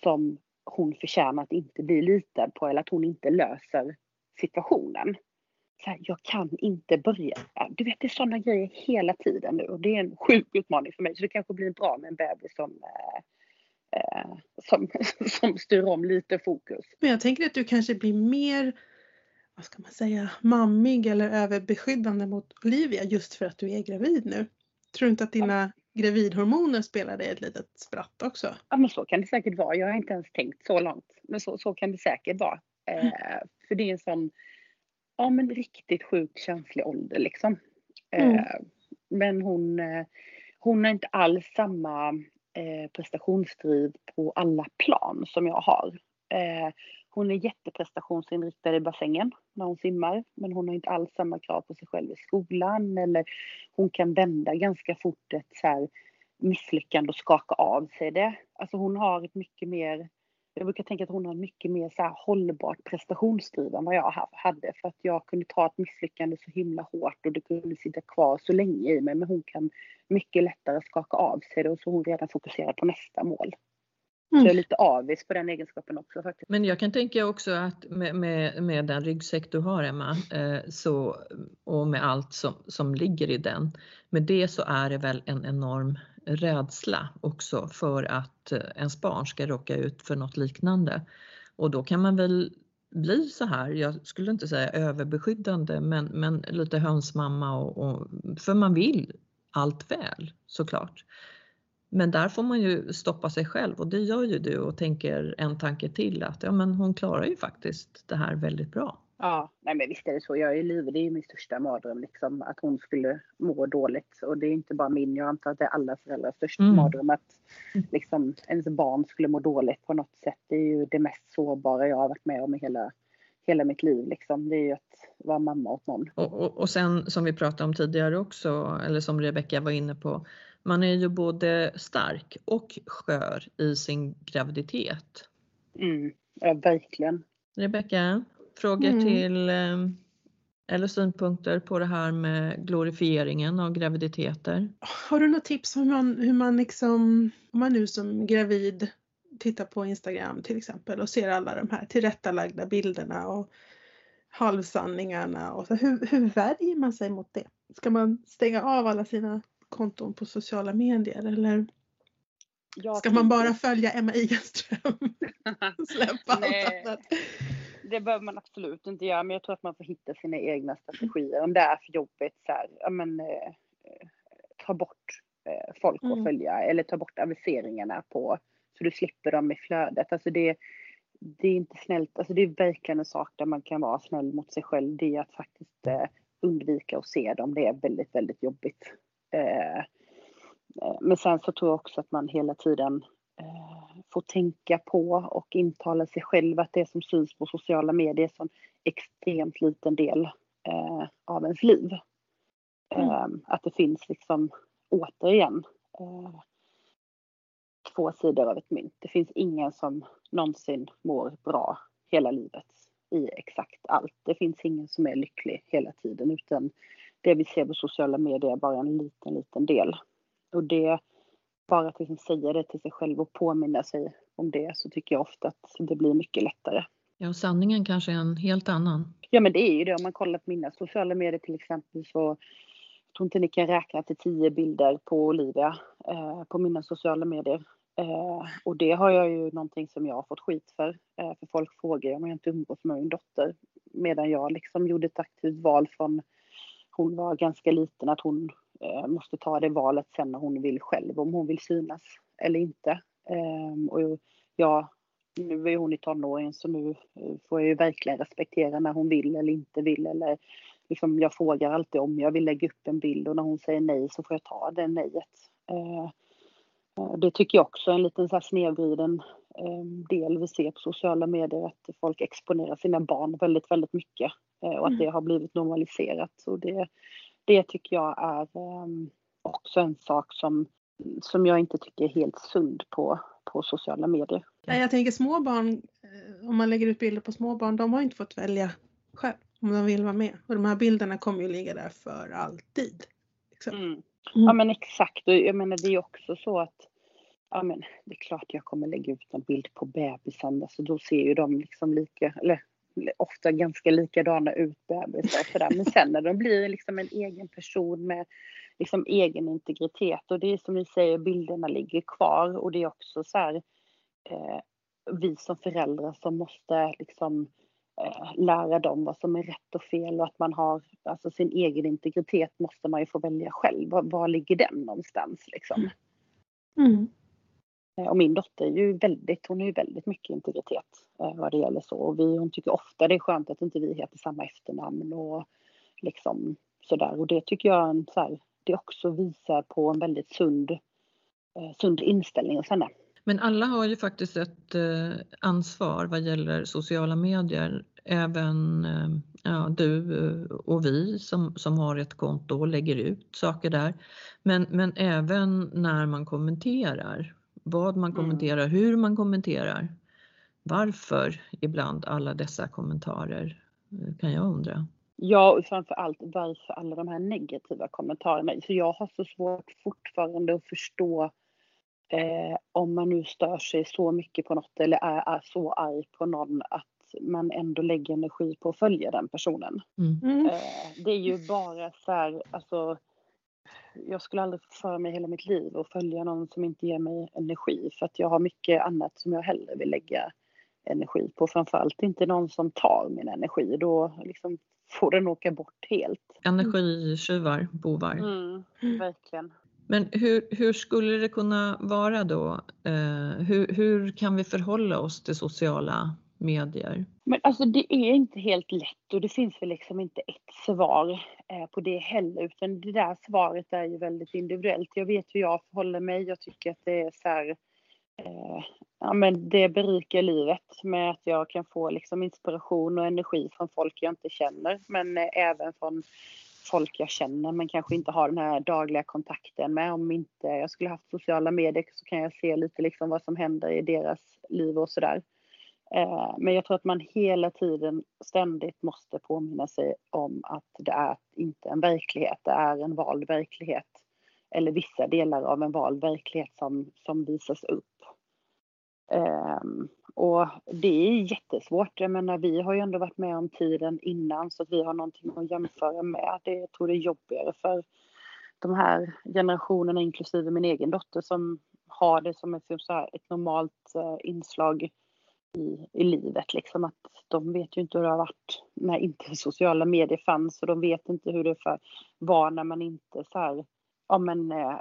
som hon förtjänar att inte bli litad på eller att hon inte löser situationen. Så här, jag kan inte börja. Du vet, det är sådana grejer hela tiden nu och det är en sjuk utmaning för mig. Så det kanske blir bra med en bebis som eh, eh, som, (laughs) som styr om lite fokus. Men jag tänker att du kanske blir mer vad ska man säga, mammig eller överbeskyddande mot Olivia just för att du är gravid nu? Tror du inte att dina gravidhormoner spelar dig ett litet spratt också? Ja men så kan det säkert vara. Jag har inte ens tänkt så långt. Men så, så kan det säkert vara. Mm. Eh, för det är en sån, ja men riktigt sjukt känslig ålder liksom. Eh, mm. Men hon, eh, hon har inte alls samma eh, prestationsdriv på alla plan som jag har. Eh, hon är jätteprestationsinriktad i bassängen när hon simmar, men hon har inte alls samma krav på sig själv i skolan eller hon kan vända ganska fort ett så här misslyckande och skaka av sig det. Alltså hon har ett mycket mer, jag brukar tänka att hon har mycket mer så här hållbart prestationsdriv än vad jag hade för att jag kunde ta ett misslyckande så himla hårt och det kunde sitta kvar så länge i mig men hon kan mycket lättare skaka av sig det och så är hon redan fokuserad på nästa mål. Mm. Så jag är lite avis på den egenskapen också faktiskt. Men jag kan tänka också att med, med, med den ryggsäck du har Emma eh, så, och med allt som, som ligger i den, med det så är det väl en enorm rädsla också för att eh, ens barn ska råka ut för något liknande. Och då kan man väl bli så här, jag skulle inte säga överbeskyddande, men, men lite hönsmamma och, och för man vill allt väl såklart. Men där får man ju stoppa sig själv och det gör ju du och tänker en tanke till att ja men hon klarar ju faktiskt det här väldigt bra. Ja, nej men visst är det så. Jag är livrädd. Det är min största mardröm liksom att hon skulle må dåligt. Och det är inte bara min. Jag antar att det är alla föräldrars största mm. mardröm att liksom ens barn skulle må dåligt på något sätt. Det är ju det mest sårbara jag har varit med om i hela, hela mitt liv liksom. Det är ju att vara mamma åt någon. Och, och, och sen som vi pratade om tidigare också, eller som Rebecka var inne på, man är ju både stark och skör i sin graviditet. Mm, ja, verkligen. Rebecka, frågor mm. till eh, eller synpunkter på det här med glorifieringen av graviditeter? Har du något tips om hur man, hur man liksom, om man nu som gravid tittar på Instagram till exempel och ser alla de här tillrättalagda bilderna och halvsanningarna och så, hur, hur värjer man sig mot det? Ska man stänga av alla sina konton på sociala medier eller jag ska man bara följa Emma Igelström? (laughs) Släppa allt annat? Det behöver man absolut inte göra men jag tror att man får hitta sina egna strategier. Om det är för jobbigt så här, ja men eh, ta bort eh, folk mm. att följa eller ta bort aviseringarna på så du slipper dem i flödet. Alltså det, det är inte snällt, alltså det är verkligen en sak där man kan vara snäll mot sig själv. Det är att faktiskt eh, undvika att se dem. Det är väldigt, väldigt jobbigt. Eh, eh, men sen så tror jag också att man hela tiden eh, får tänka på och intala sig själv att det som syns på sociala medier är en extremt liten del av ens liv. Mm. Att det finns liksom återigen två sidor av ett mynt. Det finns ingen som någonsin mår bra hela livet i exakt allt. Det finns ingen som är lycklig hela tiden utan det vi ser på sociala medier är bara en liten, liten del. Och det, bara att liksom säga det till sig själv och påminna sig om det så tycker jag ofta att det blir mycket lättare. Ja, sanningen kanske är en helt annan. Ja, men det är ju det. Om man kollar på mina sociala medier till exempel så jag tror inte ni kan räkna till tio bilder på Olivia eh, på mina sociala medier. Eh, och det har jag ju någonting som jag har fått skit för. Eh, för folk frågar om jag inte umgås med min dotter. Medan jag liksom gjorde ett aktivt val från hon var ganska liten att hon eh, måste ta det valet sen när hon vill själv om hon vill synas eller inte. Ehm, och jag, nu är hon i tonåren så nu eh, får jag ju verkligen respektera när hon vill eller inte vill eller liksom jag frågar alltid om jag vill lägga upp en bild och när hon säger nej så får jag ta det nejet. Eh, det tycker jag också är en liten så här snedvriden ehm, del vi ser på sociala medier att folk exponerar sina barn väldigt, väldigt mycket och att mm. det har blivit normaliserat. Och det, det tycker jag är ehm, också en sak som, som jag inte tycker är helt sund på, på sociala medier. Jag tänker små barn, eh, om man lägger ut bilder på små barn, de har inte fått välja själv om de vill vara med. Och de här bilderna kommer ju ligga där för alltid. Mm. Mm. Ja men exakt och jag menar det är också så att ja men det är klart jag kommer lägga ut en bild på bebisen, alltså då ser ju de liksom lika, eller ofta ganska likadana ut bebisar och sådär. Men sen när de blir liksom en egen person med liksom egen integritet och det är som ni säger, bilderna ligger kvar och det är också så här eh, vi som föräldrar som måste liksom eh, lära dem vad som är rätt och fel och att man har alltså sin egen integritet måste man ju få välja själv. Var, var ligger den någonstans liksom? Mm. Eh, och min dotter är ju väldigt, hon har ju väldigt mycket integritet eh, vad det gäller så. Och vi, hon tycker ofta det är skönt att inte vi heter samma efternamn och liksom sådär. Och det tycker jag en, så här, det också visar på en väldigt sund, eh, sund inställning hos henne. Men alla har ju faktiskt ett eh, ansvar vad gäller sociala medier. Även eh, ja, du eh, och vi som, som har ett konto och lägger ut saker där. Men, men även när man kommenterar vad man mm. kommenterar, hur man kommenterar. Varför ibland alla dessa kommentarer eh, kan jag undra. Ja, och framför allt varför alla de här negativa kommentarerna. Så jag har så svårt fortfarande att förstå eh, om man nu stör sig så mycket på något eller är, är, så arg på någon att man ändå lägger energi på att följa den personen. Mm. mm. Eh, det är ju bara så här, alltså jag skulle aldrig få för mig hela mitt liv och följa någon som inte ger mig energi för att jag har mycket annat som jag hellre vill lägga energi på. Framförallt inte någon som tar min energi. Då liksom får den åka bort helt. Energitjuvar, bovar. Mm, verkligen. Men hur, hur skulle det kunna vara då? Eh, hur, hur kan vi förhålla oss till sociala medier? Men alltså det är inte helt lätt och det finns väl liksom inte ett svar eh, på det heller utan det där svaret är ju väldigt individuellt. Jag vet hur jag förhåller mig. Jag tycker att det är så här, eh, ja men det berikar livet med att jag kan få liksom inspiration och energi från folk jag inte känner men eh, även från folk jag känner men kanske inte har den här dagliga kontakten med. Om inte jag skulle haft sociala medier så kan jag se lite liksom vad som händer i deras liv och sådär. Eh, men jag tror att man hela tiden ständigt måste påminna sig om att det är inte en verklighet, det är en vald verklighet. Eller vissa delar av en vald verklighet som, som visas upp. Ehm, och det är jättesvårt. Jag menar, vi har ju ändå varit med om tiden innan så att vi har någonting att jämföra med. Det, jag tror det är jobbigare för de här generationerna, inklusive min egen dotter, som har det som ett, så här, ett normalt uh, inslag i, i livet. Liksom att de vet ju inte hur det har varit när inte (laughs) sociala medier fanns och de vet inte hur det var när man inte så här, ja, men, eh,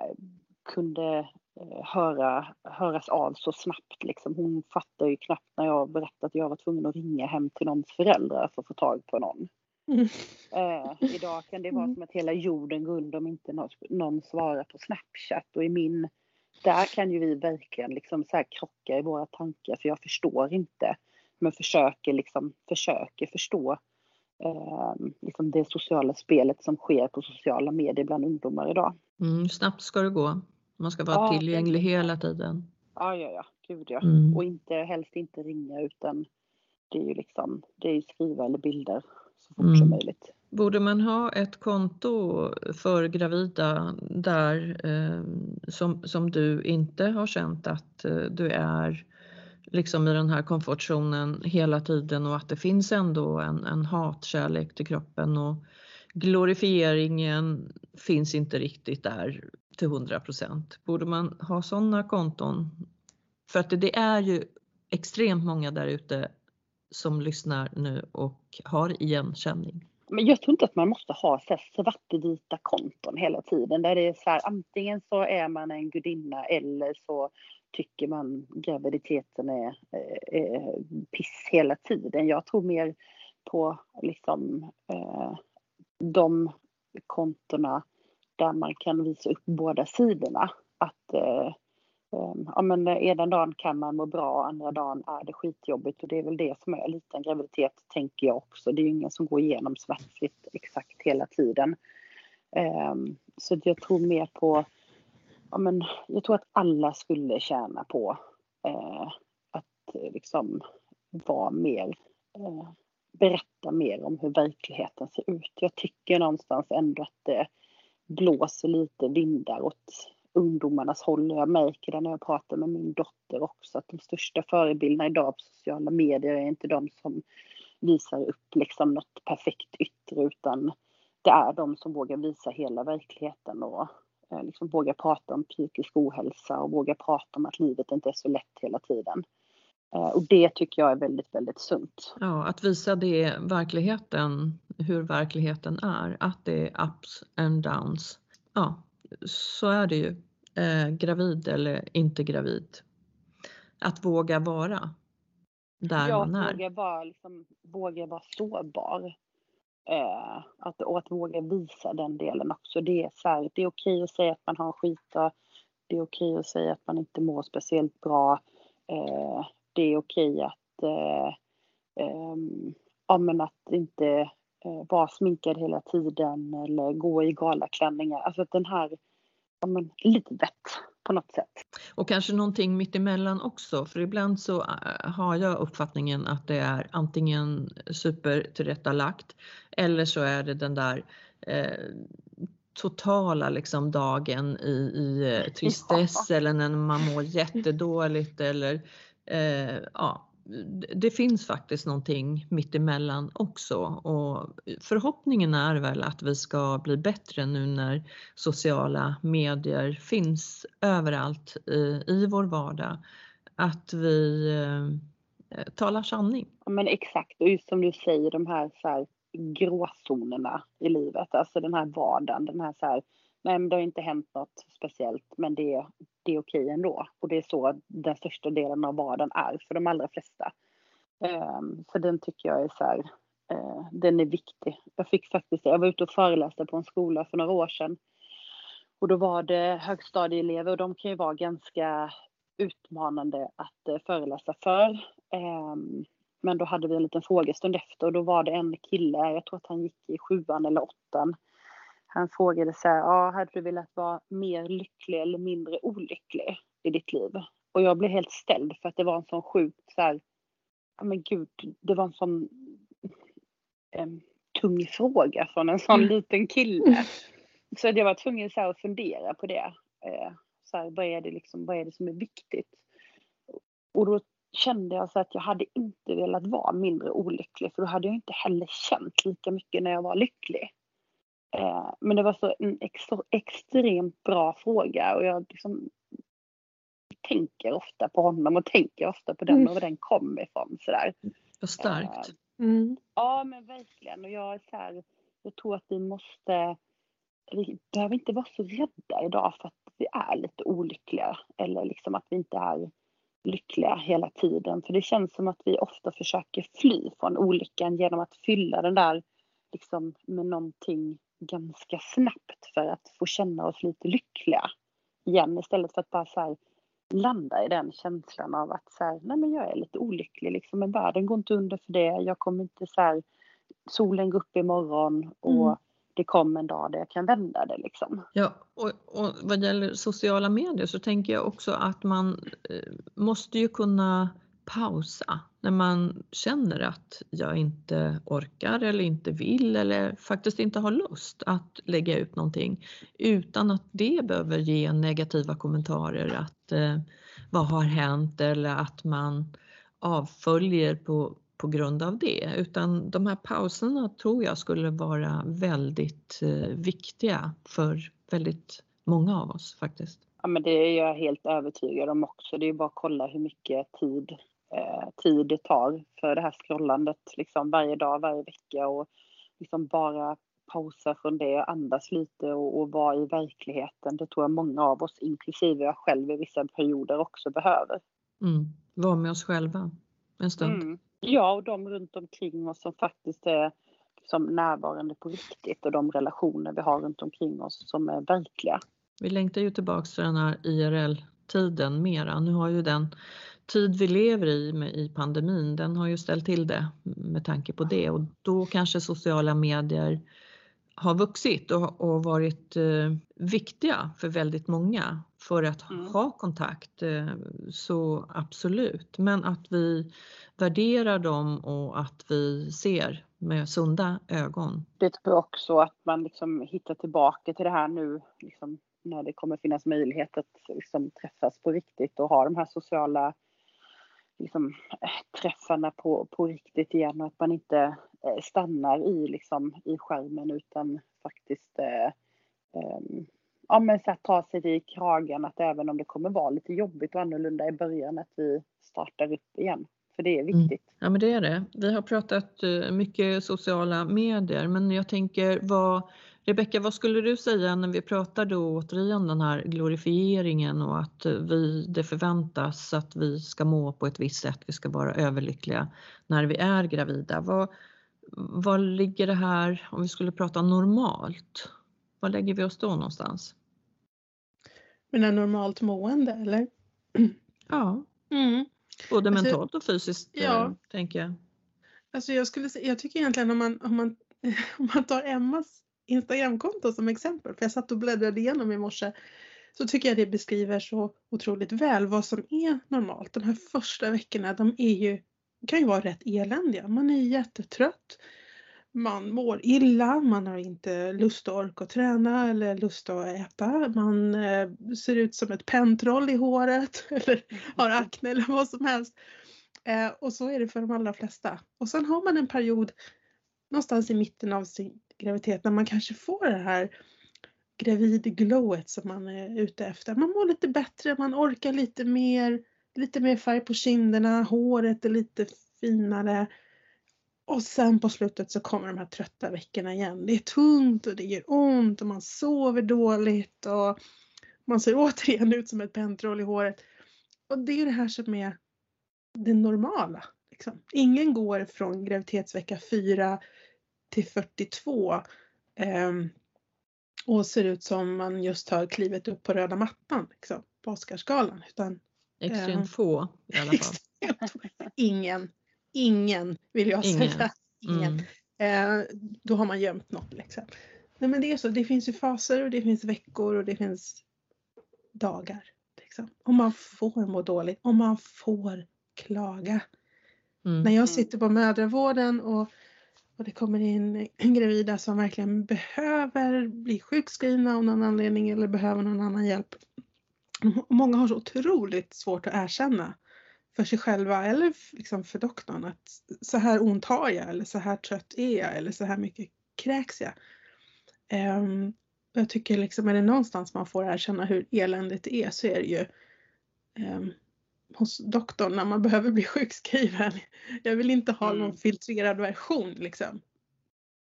kunde eh, höra, höras av så snabbt. Liksom. Hon fattar ju knappt när jag berättade att jag var tvungen att ringa hem till någons föräldrar för att få tag på någon. Mm. Eh, idag kan det vara mm. som att hela jorden går under om inte någon, någon svarar på Snapchat och i min där kan ju vi verkligen liksom så krocka i våra tankar för jag förstår inte. Men försöker liksom, försöker förstå eh, liksom det sociala spelet som sker på sociala medier bland ungdomar idag. Mm, snabbt ska det gå. Man ska vara ja, tillgänglig hela tiden. Ja, ja, ja, gud ja. Mm. Och inte, helst inte ringa utan det är ju liksom, det är skriva eller bilder så fort mm. som möjligt. Borde man ha ett konto för gravida där eh, som, som du inte har känt att eh, du är liksom i den här komfortzonen hela tiden och att det finns ändå en, en hatkärlek till kroppen och glorifieringen finns inte riktigt där till 100 procent. Borde man ha sådana konton? För att det, det är ju extremt många där ute som lyssnar nu och har igenkänning. Men jag tror inte att man måste ha så svartvita konton hela tiden där det är så här antingen så är man en gudinna eller så tycker man graviditeten är, eh, är piss hela tiden. Jag tror mer på liksom eh, de kontona där man kan visa upp båda sidorna. Att eh, Ehm, ja, men eh, ena dagen kan man må bra, andra dagen är det skitjobbigt och det är väl det som är lite en graviditet tänker jag också. Det är ju ingen som går igenom smärtfritt exakt hela tiden. Ehm, så jag tror mer på, ja men jag tror att alla skulle tjäna på eh, att eh, liksom vara mer, berätta mer om hur verkligheten ser ut. Jag tycker någonstans ändå att det blåser lite vindar åt ungdomarnas håll. Jag märker det när jag pratar med min dotter också att de största förebilderna idag på sociala medier är inte de som visar upp liksom något perfekt yttre utan det är de som vågar visa hela verkligheten och eh, liksom vågar prata om psykisk ohälsa och vågar prata om att livet inte är så lätt hela tiden. Eh, och det tycker jag är väldigt, väldigt sunt. Ja, att visa det verkligheten, hur verkligheten är, att det är ups and downs. Ja, så är det ju. Eh, gravid eller inte gravid. Att våga vara där ja, man är. Våga vara, liksom, våga vara sårbar. Eh, att, och att våga visa den delen också. Det är, så här, det är okej att säga att man har en skitdag. Det är okej att säga att man inte mår speciellt bra. Eh, det är okej att, eh, eh, ja, men att inte eh, vara sminkad hela tiden eller gå i galaklänningar. Alltså den här, ja men livet på något sätt. Och kanske någonting mittemellan också, för ibland så äh, har jag uppfattningen att det är antingen supertillrättalagt eller så är det den där eh, totala liksom dagen i, i eh, tristess ja. eller när man mår jättedåligt eller eh, ja, det finns faktiskt någonting mittemellan också och förhoppningen är väl att vi ska bli bättre nu när sociala medier finns överallt i, i vår vardag. Att vi eh, talar sanning. Ja, men exakt och just som du säger de här, så här gråzonerna i livet, alltså den här vardagen, den här så här nej men det har inte hänt något speciellt men det, det är okej ändå. Och det är så den största delen av vardagen är för de allra flesta. Um, så den tycker jag är så här, uh, den är viktig. Jag fick faktiskt, jag var ute och föreläste på en skola för några år sedan. Och då var det högstadieelever och de kan ju vara ganska utmanande att uh, föreläsa för. Um, men då hade vi en liten frågestund efter och då var det en kille, jag tror att han gick i sjuan eller åttan, han frågade så här, ja, hade du velat vara mer lycklig eller mindre olycklig i ditt liv? Och jag blev helt ställd för att det var en sån sjukt så här, ja men gud, det var en sån eh, tung fråga från en sån mm. liten kille. (laughs) Så jag var tvungen så att fundera på det. Eh, så här, vad, är det liksom, vad är det som är viktigt? Och då kände jag så att jag hade inte velat vara mindre olycklig för då hade jag inte heller känt lika mycket när jag var lycklig. Eh, men det var så en ex extremt bra fråga och jag liksom tänker ofta på honom och tänker ofta på den mm. och var den kom ifrån sådär. Vad starkt. Eh, mm. Ja men verkligen och jag är så här, jag tror att vi måste, vi behöver inte vara så rädda idag för att vi är lite olyckliga eller liksom att vi inte är lyckliga hela tiden. För det känns som att vi ofta försöker fly från olyckan genom att fylla den där liksom med någonting ganska snabbt för att få känna oss lite lyckliga. igen istället för att bara så här, landa i den känslan av att så här, nej men jag är lite olycklig liksom, men världen går inte under för det. Jag kommer inte så här, solen går upp imorgon och mm. det kommer en dag där jag kan vända det liksom. Ja, och, och vad gäller sociala medier så tänker jag också att man eh, måste ju kunna pausa när man känner att jag inte orkar eller inte vill eller faktiskt inte har lust att lägga ut någonting utan att det behöver ge negativa kommentarer att eh, vad har hänt eller att man avföljer på, på grund av det utan de här pauserna tror jag skulle vara väldigt eh, viktiga för väldigt många av oss faktiskt. Ja men det är jag helt övertygad om också. Det är bara att kolla hur mycket tid tid det tar för det här scrollandet liksom varje dag, varje vecka och liksom bara pausa från det, andas lite och, och vara i verkligheten. Det tror jag många av oss, inklusive jag själv i vissa perioder också behöver. Mm. Vara med oss själva en stund. Mm. Ja, och de runt omkring oss som faktiskt är som närvarande på riktigt och de relationer vi har runt omkring oss som är verkliga. Vi längtar ju tillbaks till den här IRL-tiden mera. Nu har ju den tid vi lever i med, i pandemin, den har ju ställt till det med tanke på det och då kanske sociala medier har vuxit och, och varit eh, viktiga för väldigt många för att mm. ha kontakt. Eh, så absolut, men att vi värderar dem och att vi ser med sunda ögon. Det tror jag också att man liksom hittar tillbaka till det här nu liksom, när det kommer finnas möjlighet att liksom, träffas på riktigt och ha de här sociala liksom, eh, träffarna på, på riktigt igen och att man inte eh, stannar i, liksom, i skärmen utan faktiskt eh, eh, ja, men så att ta sig i kragen att även om det kommer vara lite jobbigt och annorlunda i början att vi startar upp igen. För det är mm. viktigt. Mm. Ja men det är det. Vi har pratat mycket sociala medier men jag tänker vad Rebecka, vad skulle du säga när vi pratar då återigen den här glorifieringen och att vi, det förväntas att vi ska må på ett visst sätt, vi ska vara överlyckliga när vi är gravida. Vad, vad ligger det här, om vi skulle prata normalt, var lägger vi oss då någonstans? Men normalt mående eller? Ja, mm. både alltså, mentalt och fysiskt ja. Tänker jag. Alltså jag, skulle, jag tycker egentligen om man, om man, (laughs) om man tar Emmas Instagramkonto som exempel, för jag satt och bläddrade igenom i morse, så tycker jag det beskriver så otroligt väl vad som är normalt. De här första veckorna, de är ju, kan ju vara rätt eländiga. Man är jättetrött, man mår illa, man har inte lust och ork att träna eller lust att äta. Man eh, ser ut som ett pentroll i håret (laughs) eller har akne eller vad som helst. Eh, och så är det för de allra flesta. Och sen har man en period någonstans i mitten av sin graviditet när man kanske får det här gravidglowet som man är ute efter. Man mår lite bättre, man orkar lite mer, lite mer färg på kinderna, håret är lite finare. Och sen på slutet så kommer de här trötta veckorna igen. Det är tungt och det gör ont och man sover dåligt och man ser (laughs) återigen ut som ett pentroll i håret. Och det är det här som är det normala. Liksom. Ingen går från graviditetsvecka 4 till 42 eh, och ser ut som man just har klivit upp på röda mattan liksom, på Oscarsgalan. Utan, Extremt eh, få i alla (laughs) fall. ingen, ingen vill jag ingen. säga. Ingen. Mm. Eh, då har man gömt något. Liksom. Nej, men det är så, det finns ju faser och det finns veckor och det finns dagar. Liksom. Och man får må dåligt och man får klaga. Mm. När jag sitter på mödravården och och det kommer in gravida som verkligen behöver bli sjukskrivna av någon anledning eller behöver någon annan hjälp. Många har så otroligt svårt att erkänna för sig själva eller liksom för doktorn att så här ont har jag eller så här trött är jag eller så här mycket kräks jag. Um, jag tycker liksom är det någonstans man får erkänna hur eländigt det är så är det ju um, hos doktorn när man behöver bli (laughs) sjukskriven. Jag vill inte ha någon mm. filtrerad version liksom.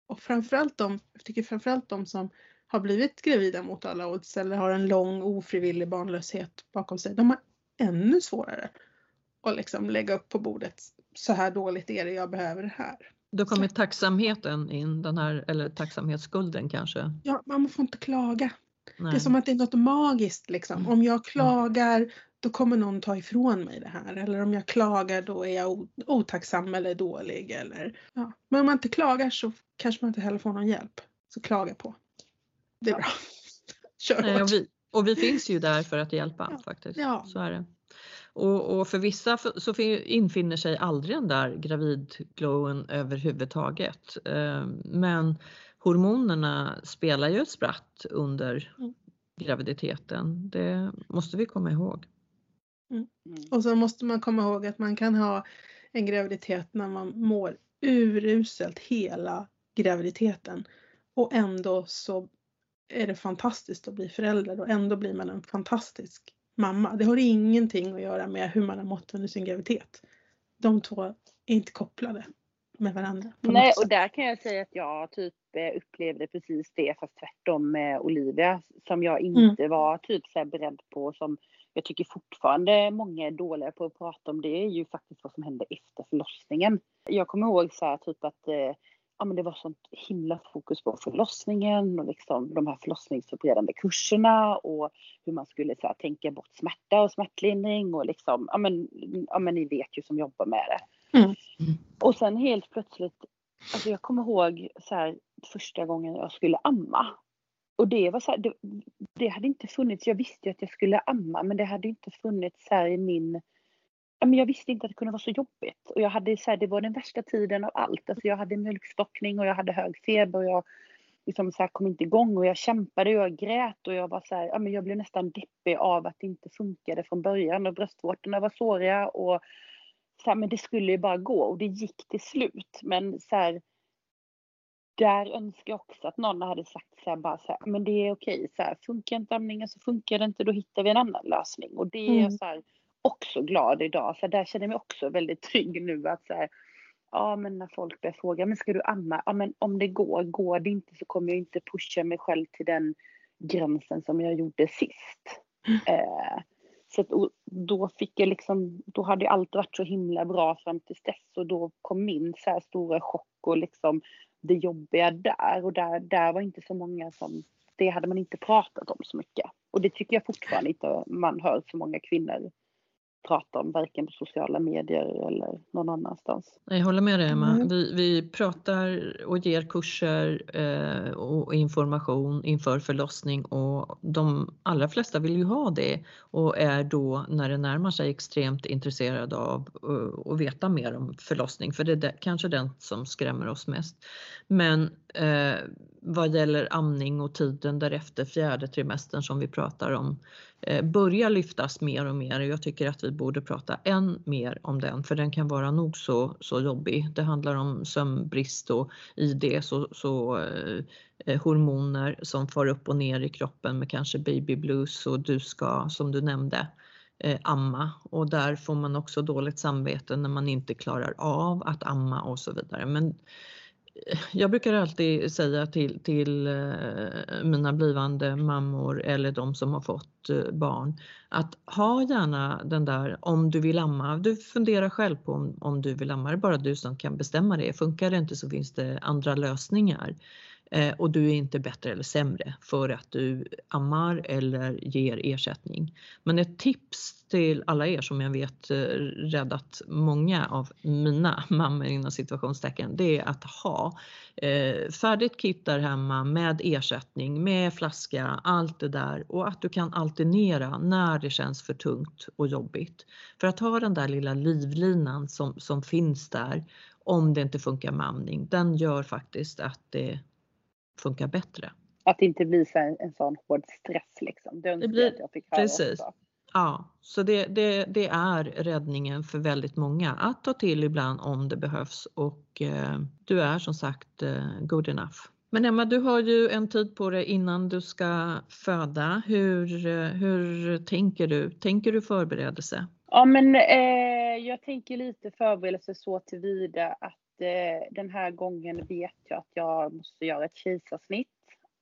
Och framförallt de, jag tycker framförallt de som har blivit gravida mot alla odds eller har en lång ofrivillig barnlöshet bakom sig, de har ännu svårare att liksom lägga upp på bordet. Så här dåligt är det, jag behöver det här. Då kommer tacksamheten in, den här, eller tacksamhetsskulden kanske? Ja, man får inte klaga. Det är som att det är något magiskt liksom. Om jag klagar då kommer någon ta ifrån mig det här. Eller om jag klagar då är jag otacksam eller dålig. Eller, ja. Men om man inte klagar så kanske man inte heller får någon hjälp. Så klaga på. Det är bra. (laughs) Kör Nej, och, vi, och vi finns ju där för att hjälpa Ja. faktiskt. Ja. Så är det. Och, och för vissa så fin- infinner sig aldrig den där gravidglowen överhuvudtaget. Eh, Men hormonerna spelar ju ett spratt under Mm. graviditeten. Det måste vi komma ihåg. Mm. Och så måste man komma ihåg att man kan ha en graviditet när man mår uruselt hela graviditeten. Och ändå så är det fantastiskt att bli förälder och ändå blir man en fantastisk mamma. Det har ingenting att göra med hur man har mått under sin graviditet. De två är inte kopplade med varandra. Nej, och där kan jag säga att jag typ eh, upplevde precis det fast tvärtom med Olivia som jag inte var typ så beredd på som jag tycker fortfarande många är dåliga på att prata om det är ju faktiskt vad som hände efter förlossningen. Jag kommer ihåg så här typ att eh, ja, men det var sånt himla fokus på förlossningen och liksom de här förlossningsförberedande kurserna och hur man skulle så här, tänka bort smärta och smärtlindring och liksom, ja men, ja men ni vet ju som jobbar med det. Mm. Och sen helt plötsligt, alltså jag kommer ihåg så här, första gången jag skulle amma. Och det var så här, det, det hade inte funnits, jag visste ju att jag skulle amma men det hade inte funnits så i min men jag visste inte att det kunde vara så jobbigt. Och jag hade så här, det var den värsta tiden av allt. Alltså jag hade mjölkstockning och jag hade hög feber och jag liksom så här kom inte igång och jag kämpade och jag grät och jag var så här, ja, men jag blev nästan deppig av att det inte funkade från början och bröstvårtorna var såriga och så här, men det skulle ju bara gå och det gick till slut. Men så här, där önskar jag också att någon hade sagt så här, bara så här, men det är okej, så här, funkar inte amningen så funkar det inte, då hittar vi en annan lösning. Och det är jag Mm. så här, också glad idag, så där känner jag mig också väldigt trygg nu att så här, ja men när folk börjar fråga, men ska du amma? Ja men om det går, går det inte så kommer jag inte pusha mig själv till den gränsen som jag gjorde sist. Eh, så att, då fick jag liksom, då hade allt varit så himla bra fram till dess och då kom min så här stora chock och liksom det jobbiga där och där, där var inte så många som, det hade man inte pratat om så mycket. Och det tycker jag fortfarande inte man hör så många kvinnor prata om, varken på sociala medier eller någon annanstans. Jag håller med dig Emma. Mm. Vi, vi pratar och ger kurser eh, och information inför förlossning och de allra flesta vill ju ha det och är då när det närmar sig extremt intresserade av eh, att veta mer om förlossning för det är det, kanske den som skrämmer oss mest. Men eh, vad gäller amning och tiden därefter, fjärde trimestern som vi pratar om, eh, börjar lyftas mer och mer jag tycker att vi borde prata än mer om den för den kan vara nog så, så jobbig. Det handlar om sömnbrist och i det så, så eh, eh, hormoner som far upp och ner i kroppen med kanske baby blues och du ska, som du nämnde, eh, amma och där får man också dåligt samvete när man inte klarar av att amma och så vidare. Men jag brukar alltid säga till, till eh, mina blivande mammor eller de som har fått eh, barn att ha gärna den där om du vill amma. Du funderar själv på om, om du vill amma. Det är bara du som kan bestämma det. Funkar det inte så finns det andra lösningar. Eh, och du är inte bättre eller sämre för att du ammar eller ger ersättning. Men ett tips till alla er som jag vet eh, räddat många av mina (laughs) mammor inom situationstecken, det är att ha eh, färdigt kit där hemma med ersättning, med flaska, allt det där och att du kan alternera när det känns för tungt och jobbigt. För att ha den där lilla livlinan som, som finns där om det inte funkar med amning, den gör faktiskt att det funkar bättre. Att det inte blir så här, en sån hård stress liksom. Det önskar blir- att jag fick höra precis. också. Ja, så det, det, det är räddningen för väldigt många att ta till ibland om det behövs och eh, du är som sagt eh, good enough. Men Emma, du har ju en tid på dig innan du ska föda. Hur, eh, hur tänker du? Tänker du förberedelse? Ja men eh, jag tänker lite förberedelse så tillvida att eh, den här gången vet jag att jag måste göra ett kejsarsnitt.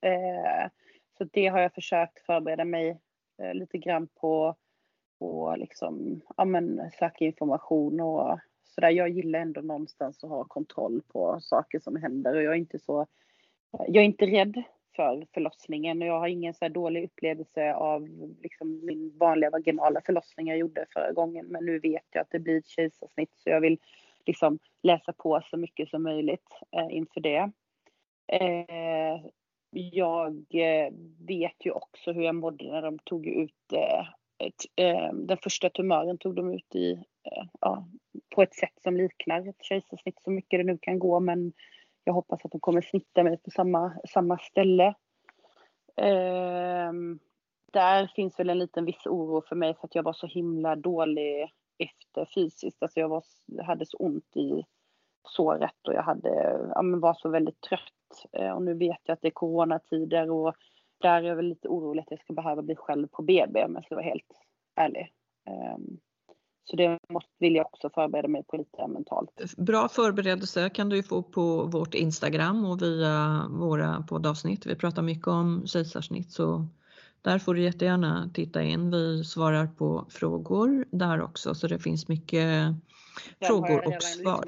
Eh, så det har jag försökt förbereda mig eh, lite grann på, och liksom, ja men söka information och sådär. Jag gillar ändå någonstans att ha kontroll på saker som händer och jag är inte så, jag är inte rädd för förlossningen och jag har ingen så här dålig upplevelse av liksom min vanliga vaginala förlossning jag gjorde förra gången. Men nu vet jag att det blir ett kejsarsnitt så jag vill liksom läsa på så mycket som möjligt eh, inför det. Eh, jag eh, vet ju också hur jag mådde när de tog ut eh, ett, eh, den första tumören tog de ut i, eh, ja, på ett sätt som liknar ett kejsarsnitt så mycket det nu kan gå men jag hoppas att de kommer snitta mig på samma, samma ställe. Ehm, där finns väl en liten viss oro för mig för att jag var så himla dålig efter fysiskt. Alltså jag var, hade så ont i såret och jag hade, ja, men var så väldigt trött. Uh, och nu vet jag att det är coronatider och där är jag väl lite orolig att jag ska behöva bli själv på BB om jag ska vara helt ärlig. Um, så det måste, vill jag också förbereda mig på lite mentalt. Bra förberedelse kan du få på vårt Instagram och via våra poddavsnitt. Vi pratar mycket om kejsarsnitt så där får du jättegärna titta in. Vi svarar på frågor där också så det finns mycket Den frågor och svar.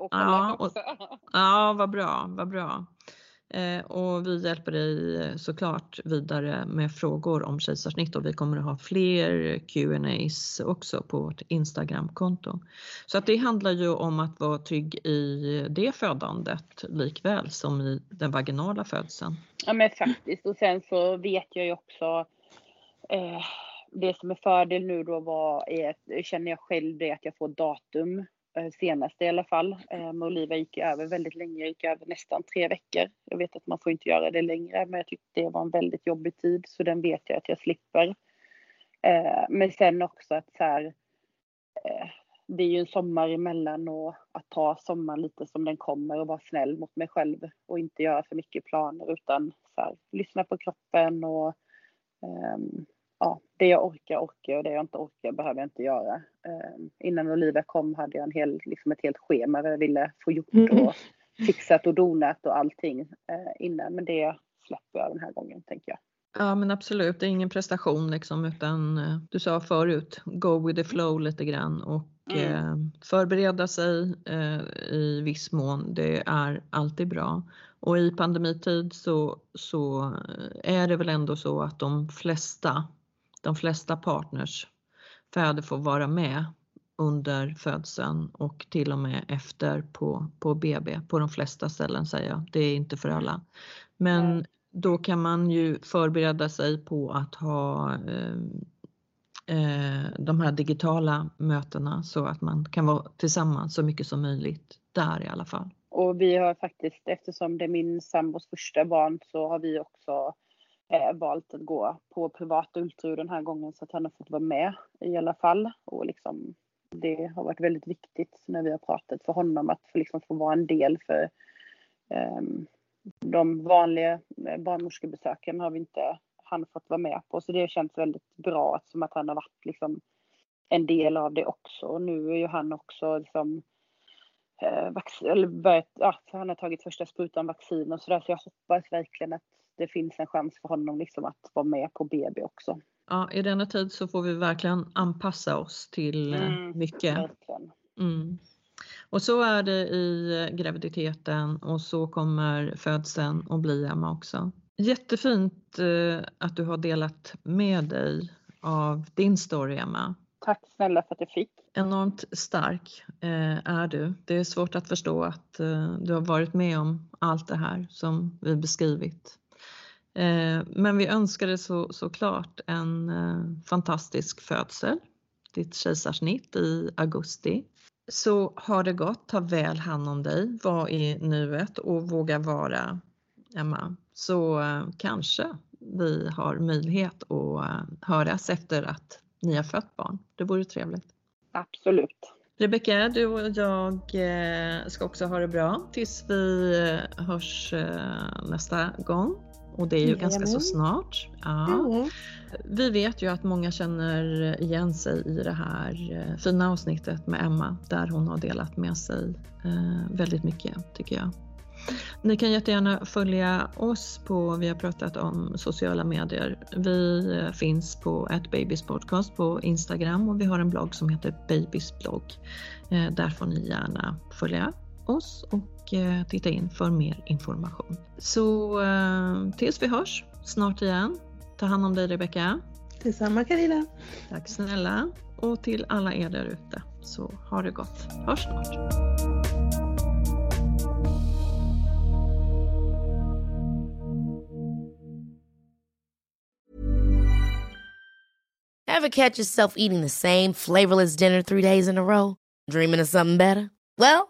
Och ja, och, ja, vad bra, vad bra. Eh, och vi hjälper dig såklart vidare med frågor om kejsarsnitt och vi kommer att ha fler Q&As också på vårt Instagramkonto. Så att det handlar ju om att vara trygg i det födandet likväl som i den vaginala födseln. Ja men faktiskt och sen så vet jag ju också eh, det som är fördel nu då var, är, känner jag själv det att jag får datum Eh, senaste i alla fall. Eh, med Oliva gick över väldigt länge, gick över nästan tre veckor. Jag vet att man får inte göra det längre, men jag tyckte det var en väldigt jobbig tid, så den vet jag att jag slipper. Eh, men sen också att så här, det är ju en sommar emellan och att ta sommaren lite som den kommer och vara snäll mot mig själv och inte göra för mycket planer utan så här, lyssna på kroppen och um, ja, det jag orkar orkar och det jag inte orkar behöver jag inte göra. Eh, innan Olivia kom hade jag en hel, liksom ett helt schema vad jag ville få gjort mm. och fixat och donat och allting eh, innan. Men det släpper jag den här gången tänker jag. Ja men absolut, det är ingen prestation liksom utan eh, du sa förut, go with the flow lite grann och mm. eh, förbereda sig eh, i viss mån, det är alltid bra. Och i pandemitid så, så eh, är det väl ändå så att de flesta de flesta partners fäder får vara med under födseln och till och med efter på, på BB på de flesta ställen säger jag. Det är inte för alla. Men då kan man ju förbereda sig på att ha eh, eh, de här digitala mötena så att man kan vara tillsammans så mycket som möjligt där i alla fall. Och vi har faktiskt, eftersom det är min sambos första barn, så har vi också eh, valt att gå på privat ultraljud den här gången så att han har fått vara med i alla fall. Och liksom, det har varit väldigt viktigt när vi har pratat för honom att få, liksom, få vara en del för eh, de vanliga eh, barnmorskebesöken har vi inte han fått vara med på. Så det känns väldigt bra som att han har varit liksom en del av det också. Och nu är ju han också liksom, eh, eller börjat, ja, han har tagit första sprutan vaccin och sådär. Så jag hoppas verkligen att det finns en chans för honom liksom att vara med på BB också. Ja, i denna tid så får vi verkligen anpassa oss till eh, mm, mycket. Mm. Och så är det i eh, graviditeten och så kommer födseln att bli Emma också. Jättefint eh, att du har delat med dig av din story Emma. Tack snälla för att jag fick. Enormt stark är du. Det är svårt att förstå att du har varit med om allt det här som vi beskrivit. Eh, men vi önskade så, såklart en eh, fantastisk födsel, ditt kejsarsnitt i augusti. Så har det gått, ta väl hand om dig, var i nuet och våga vara Emma. Så eh, kanske vi har möjlighet att höras efter att ni har fött barn. Det vore trevligt. Absolut. Rebecka, du och jag ska också ha det bra tills vi hörs nästa gång. Och det är ju ganska så snart. Ja. Mm. Vi vet ju att många känner igen sig i det här eh, fina avsnittet med Emma där hon har delat med sig eh, väldigt mycket tycker jag. Ni kan jättegärna följa oss på, vi har pratat om sociala medier. Vi eh, finns på @babyspodcast på Instagram och vi har en blogg som heter Babys blogg. Där får ni gärna följa oss och och eh, titta in för mer information. Så eh, tills vi hörs snart igen. Ta hand om dig Rebecka. Detsamma Carina. Tack snälla. Och till alla er där ute så ha det gott. Hörs snart. Ever catch yourself eating the same flavorless dinner three days in a row? Dreaming of something better? Well,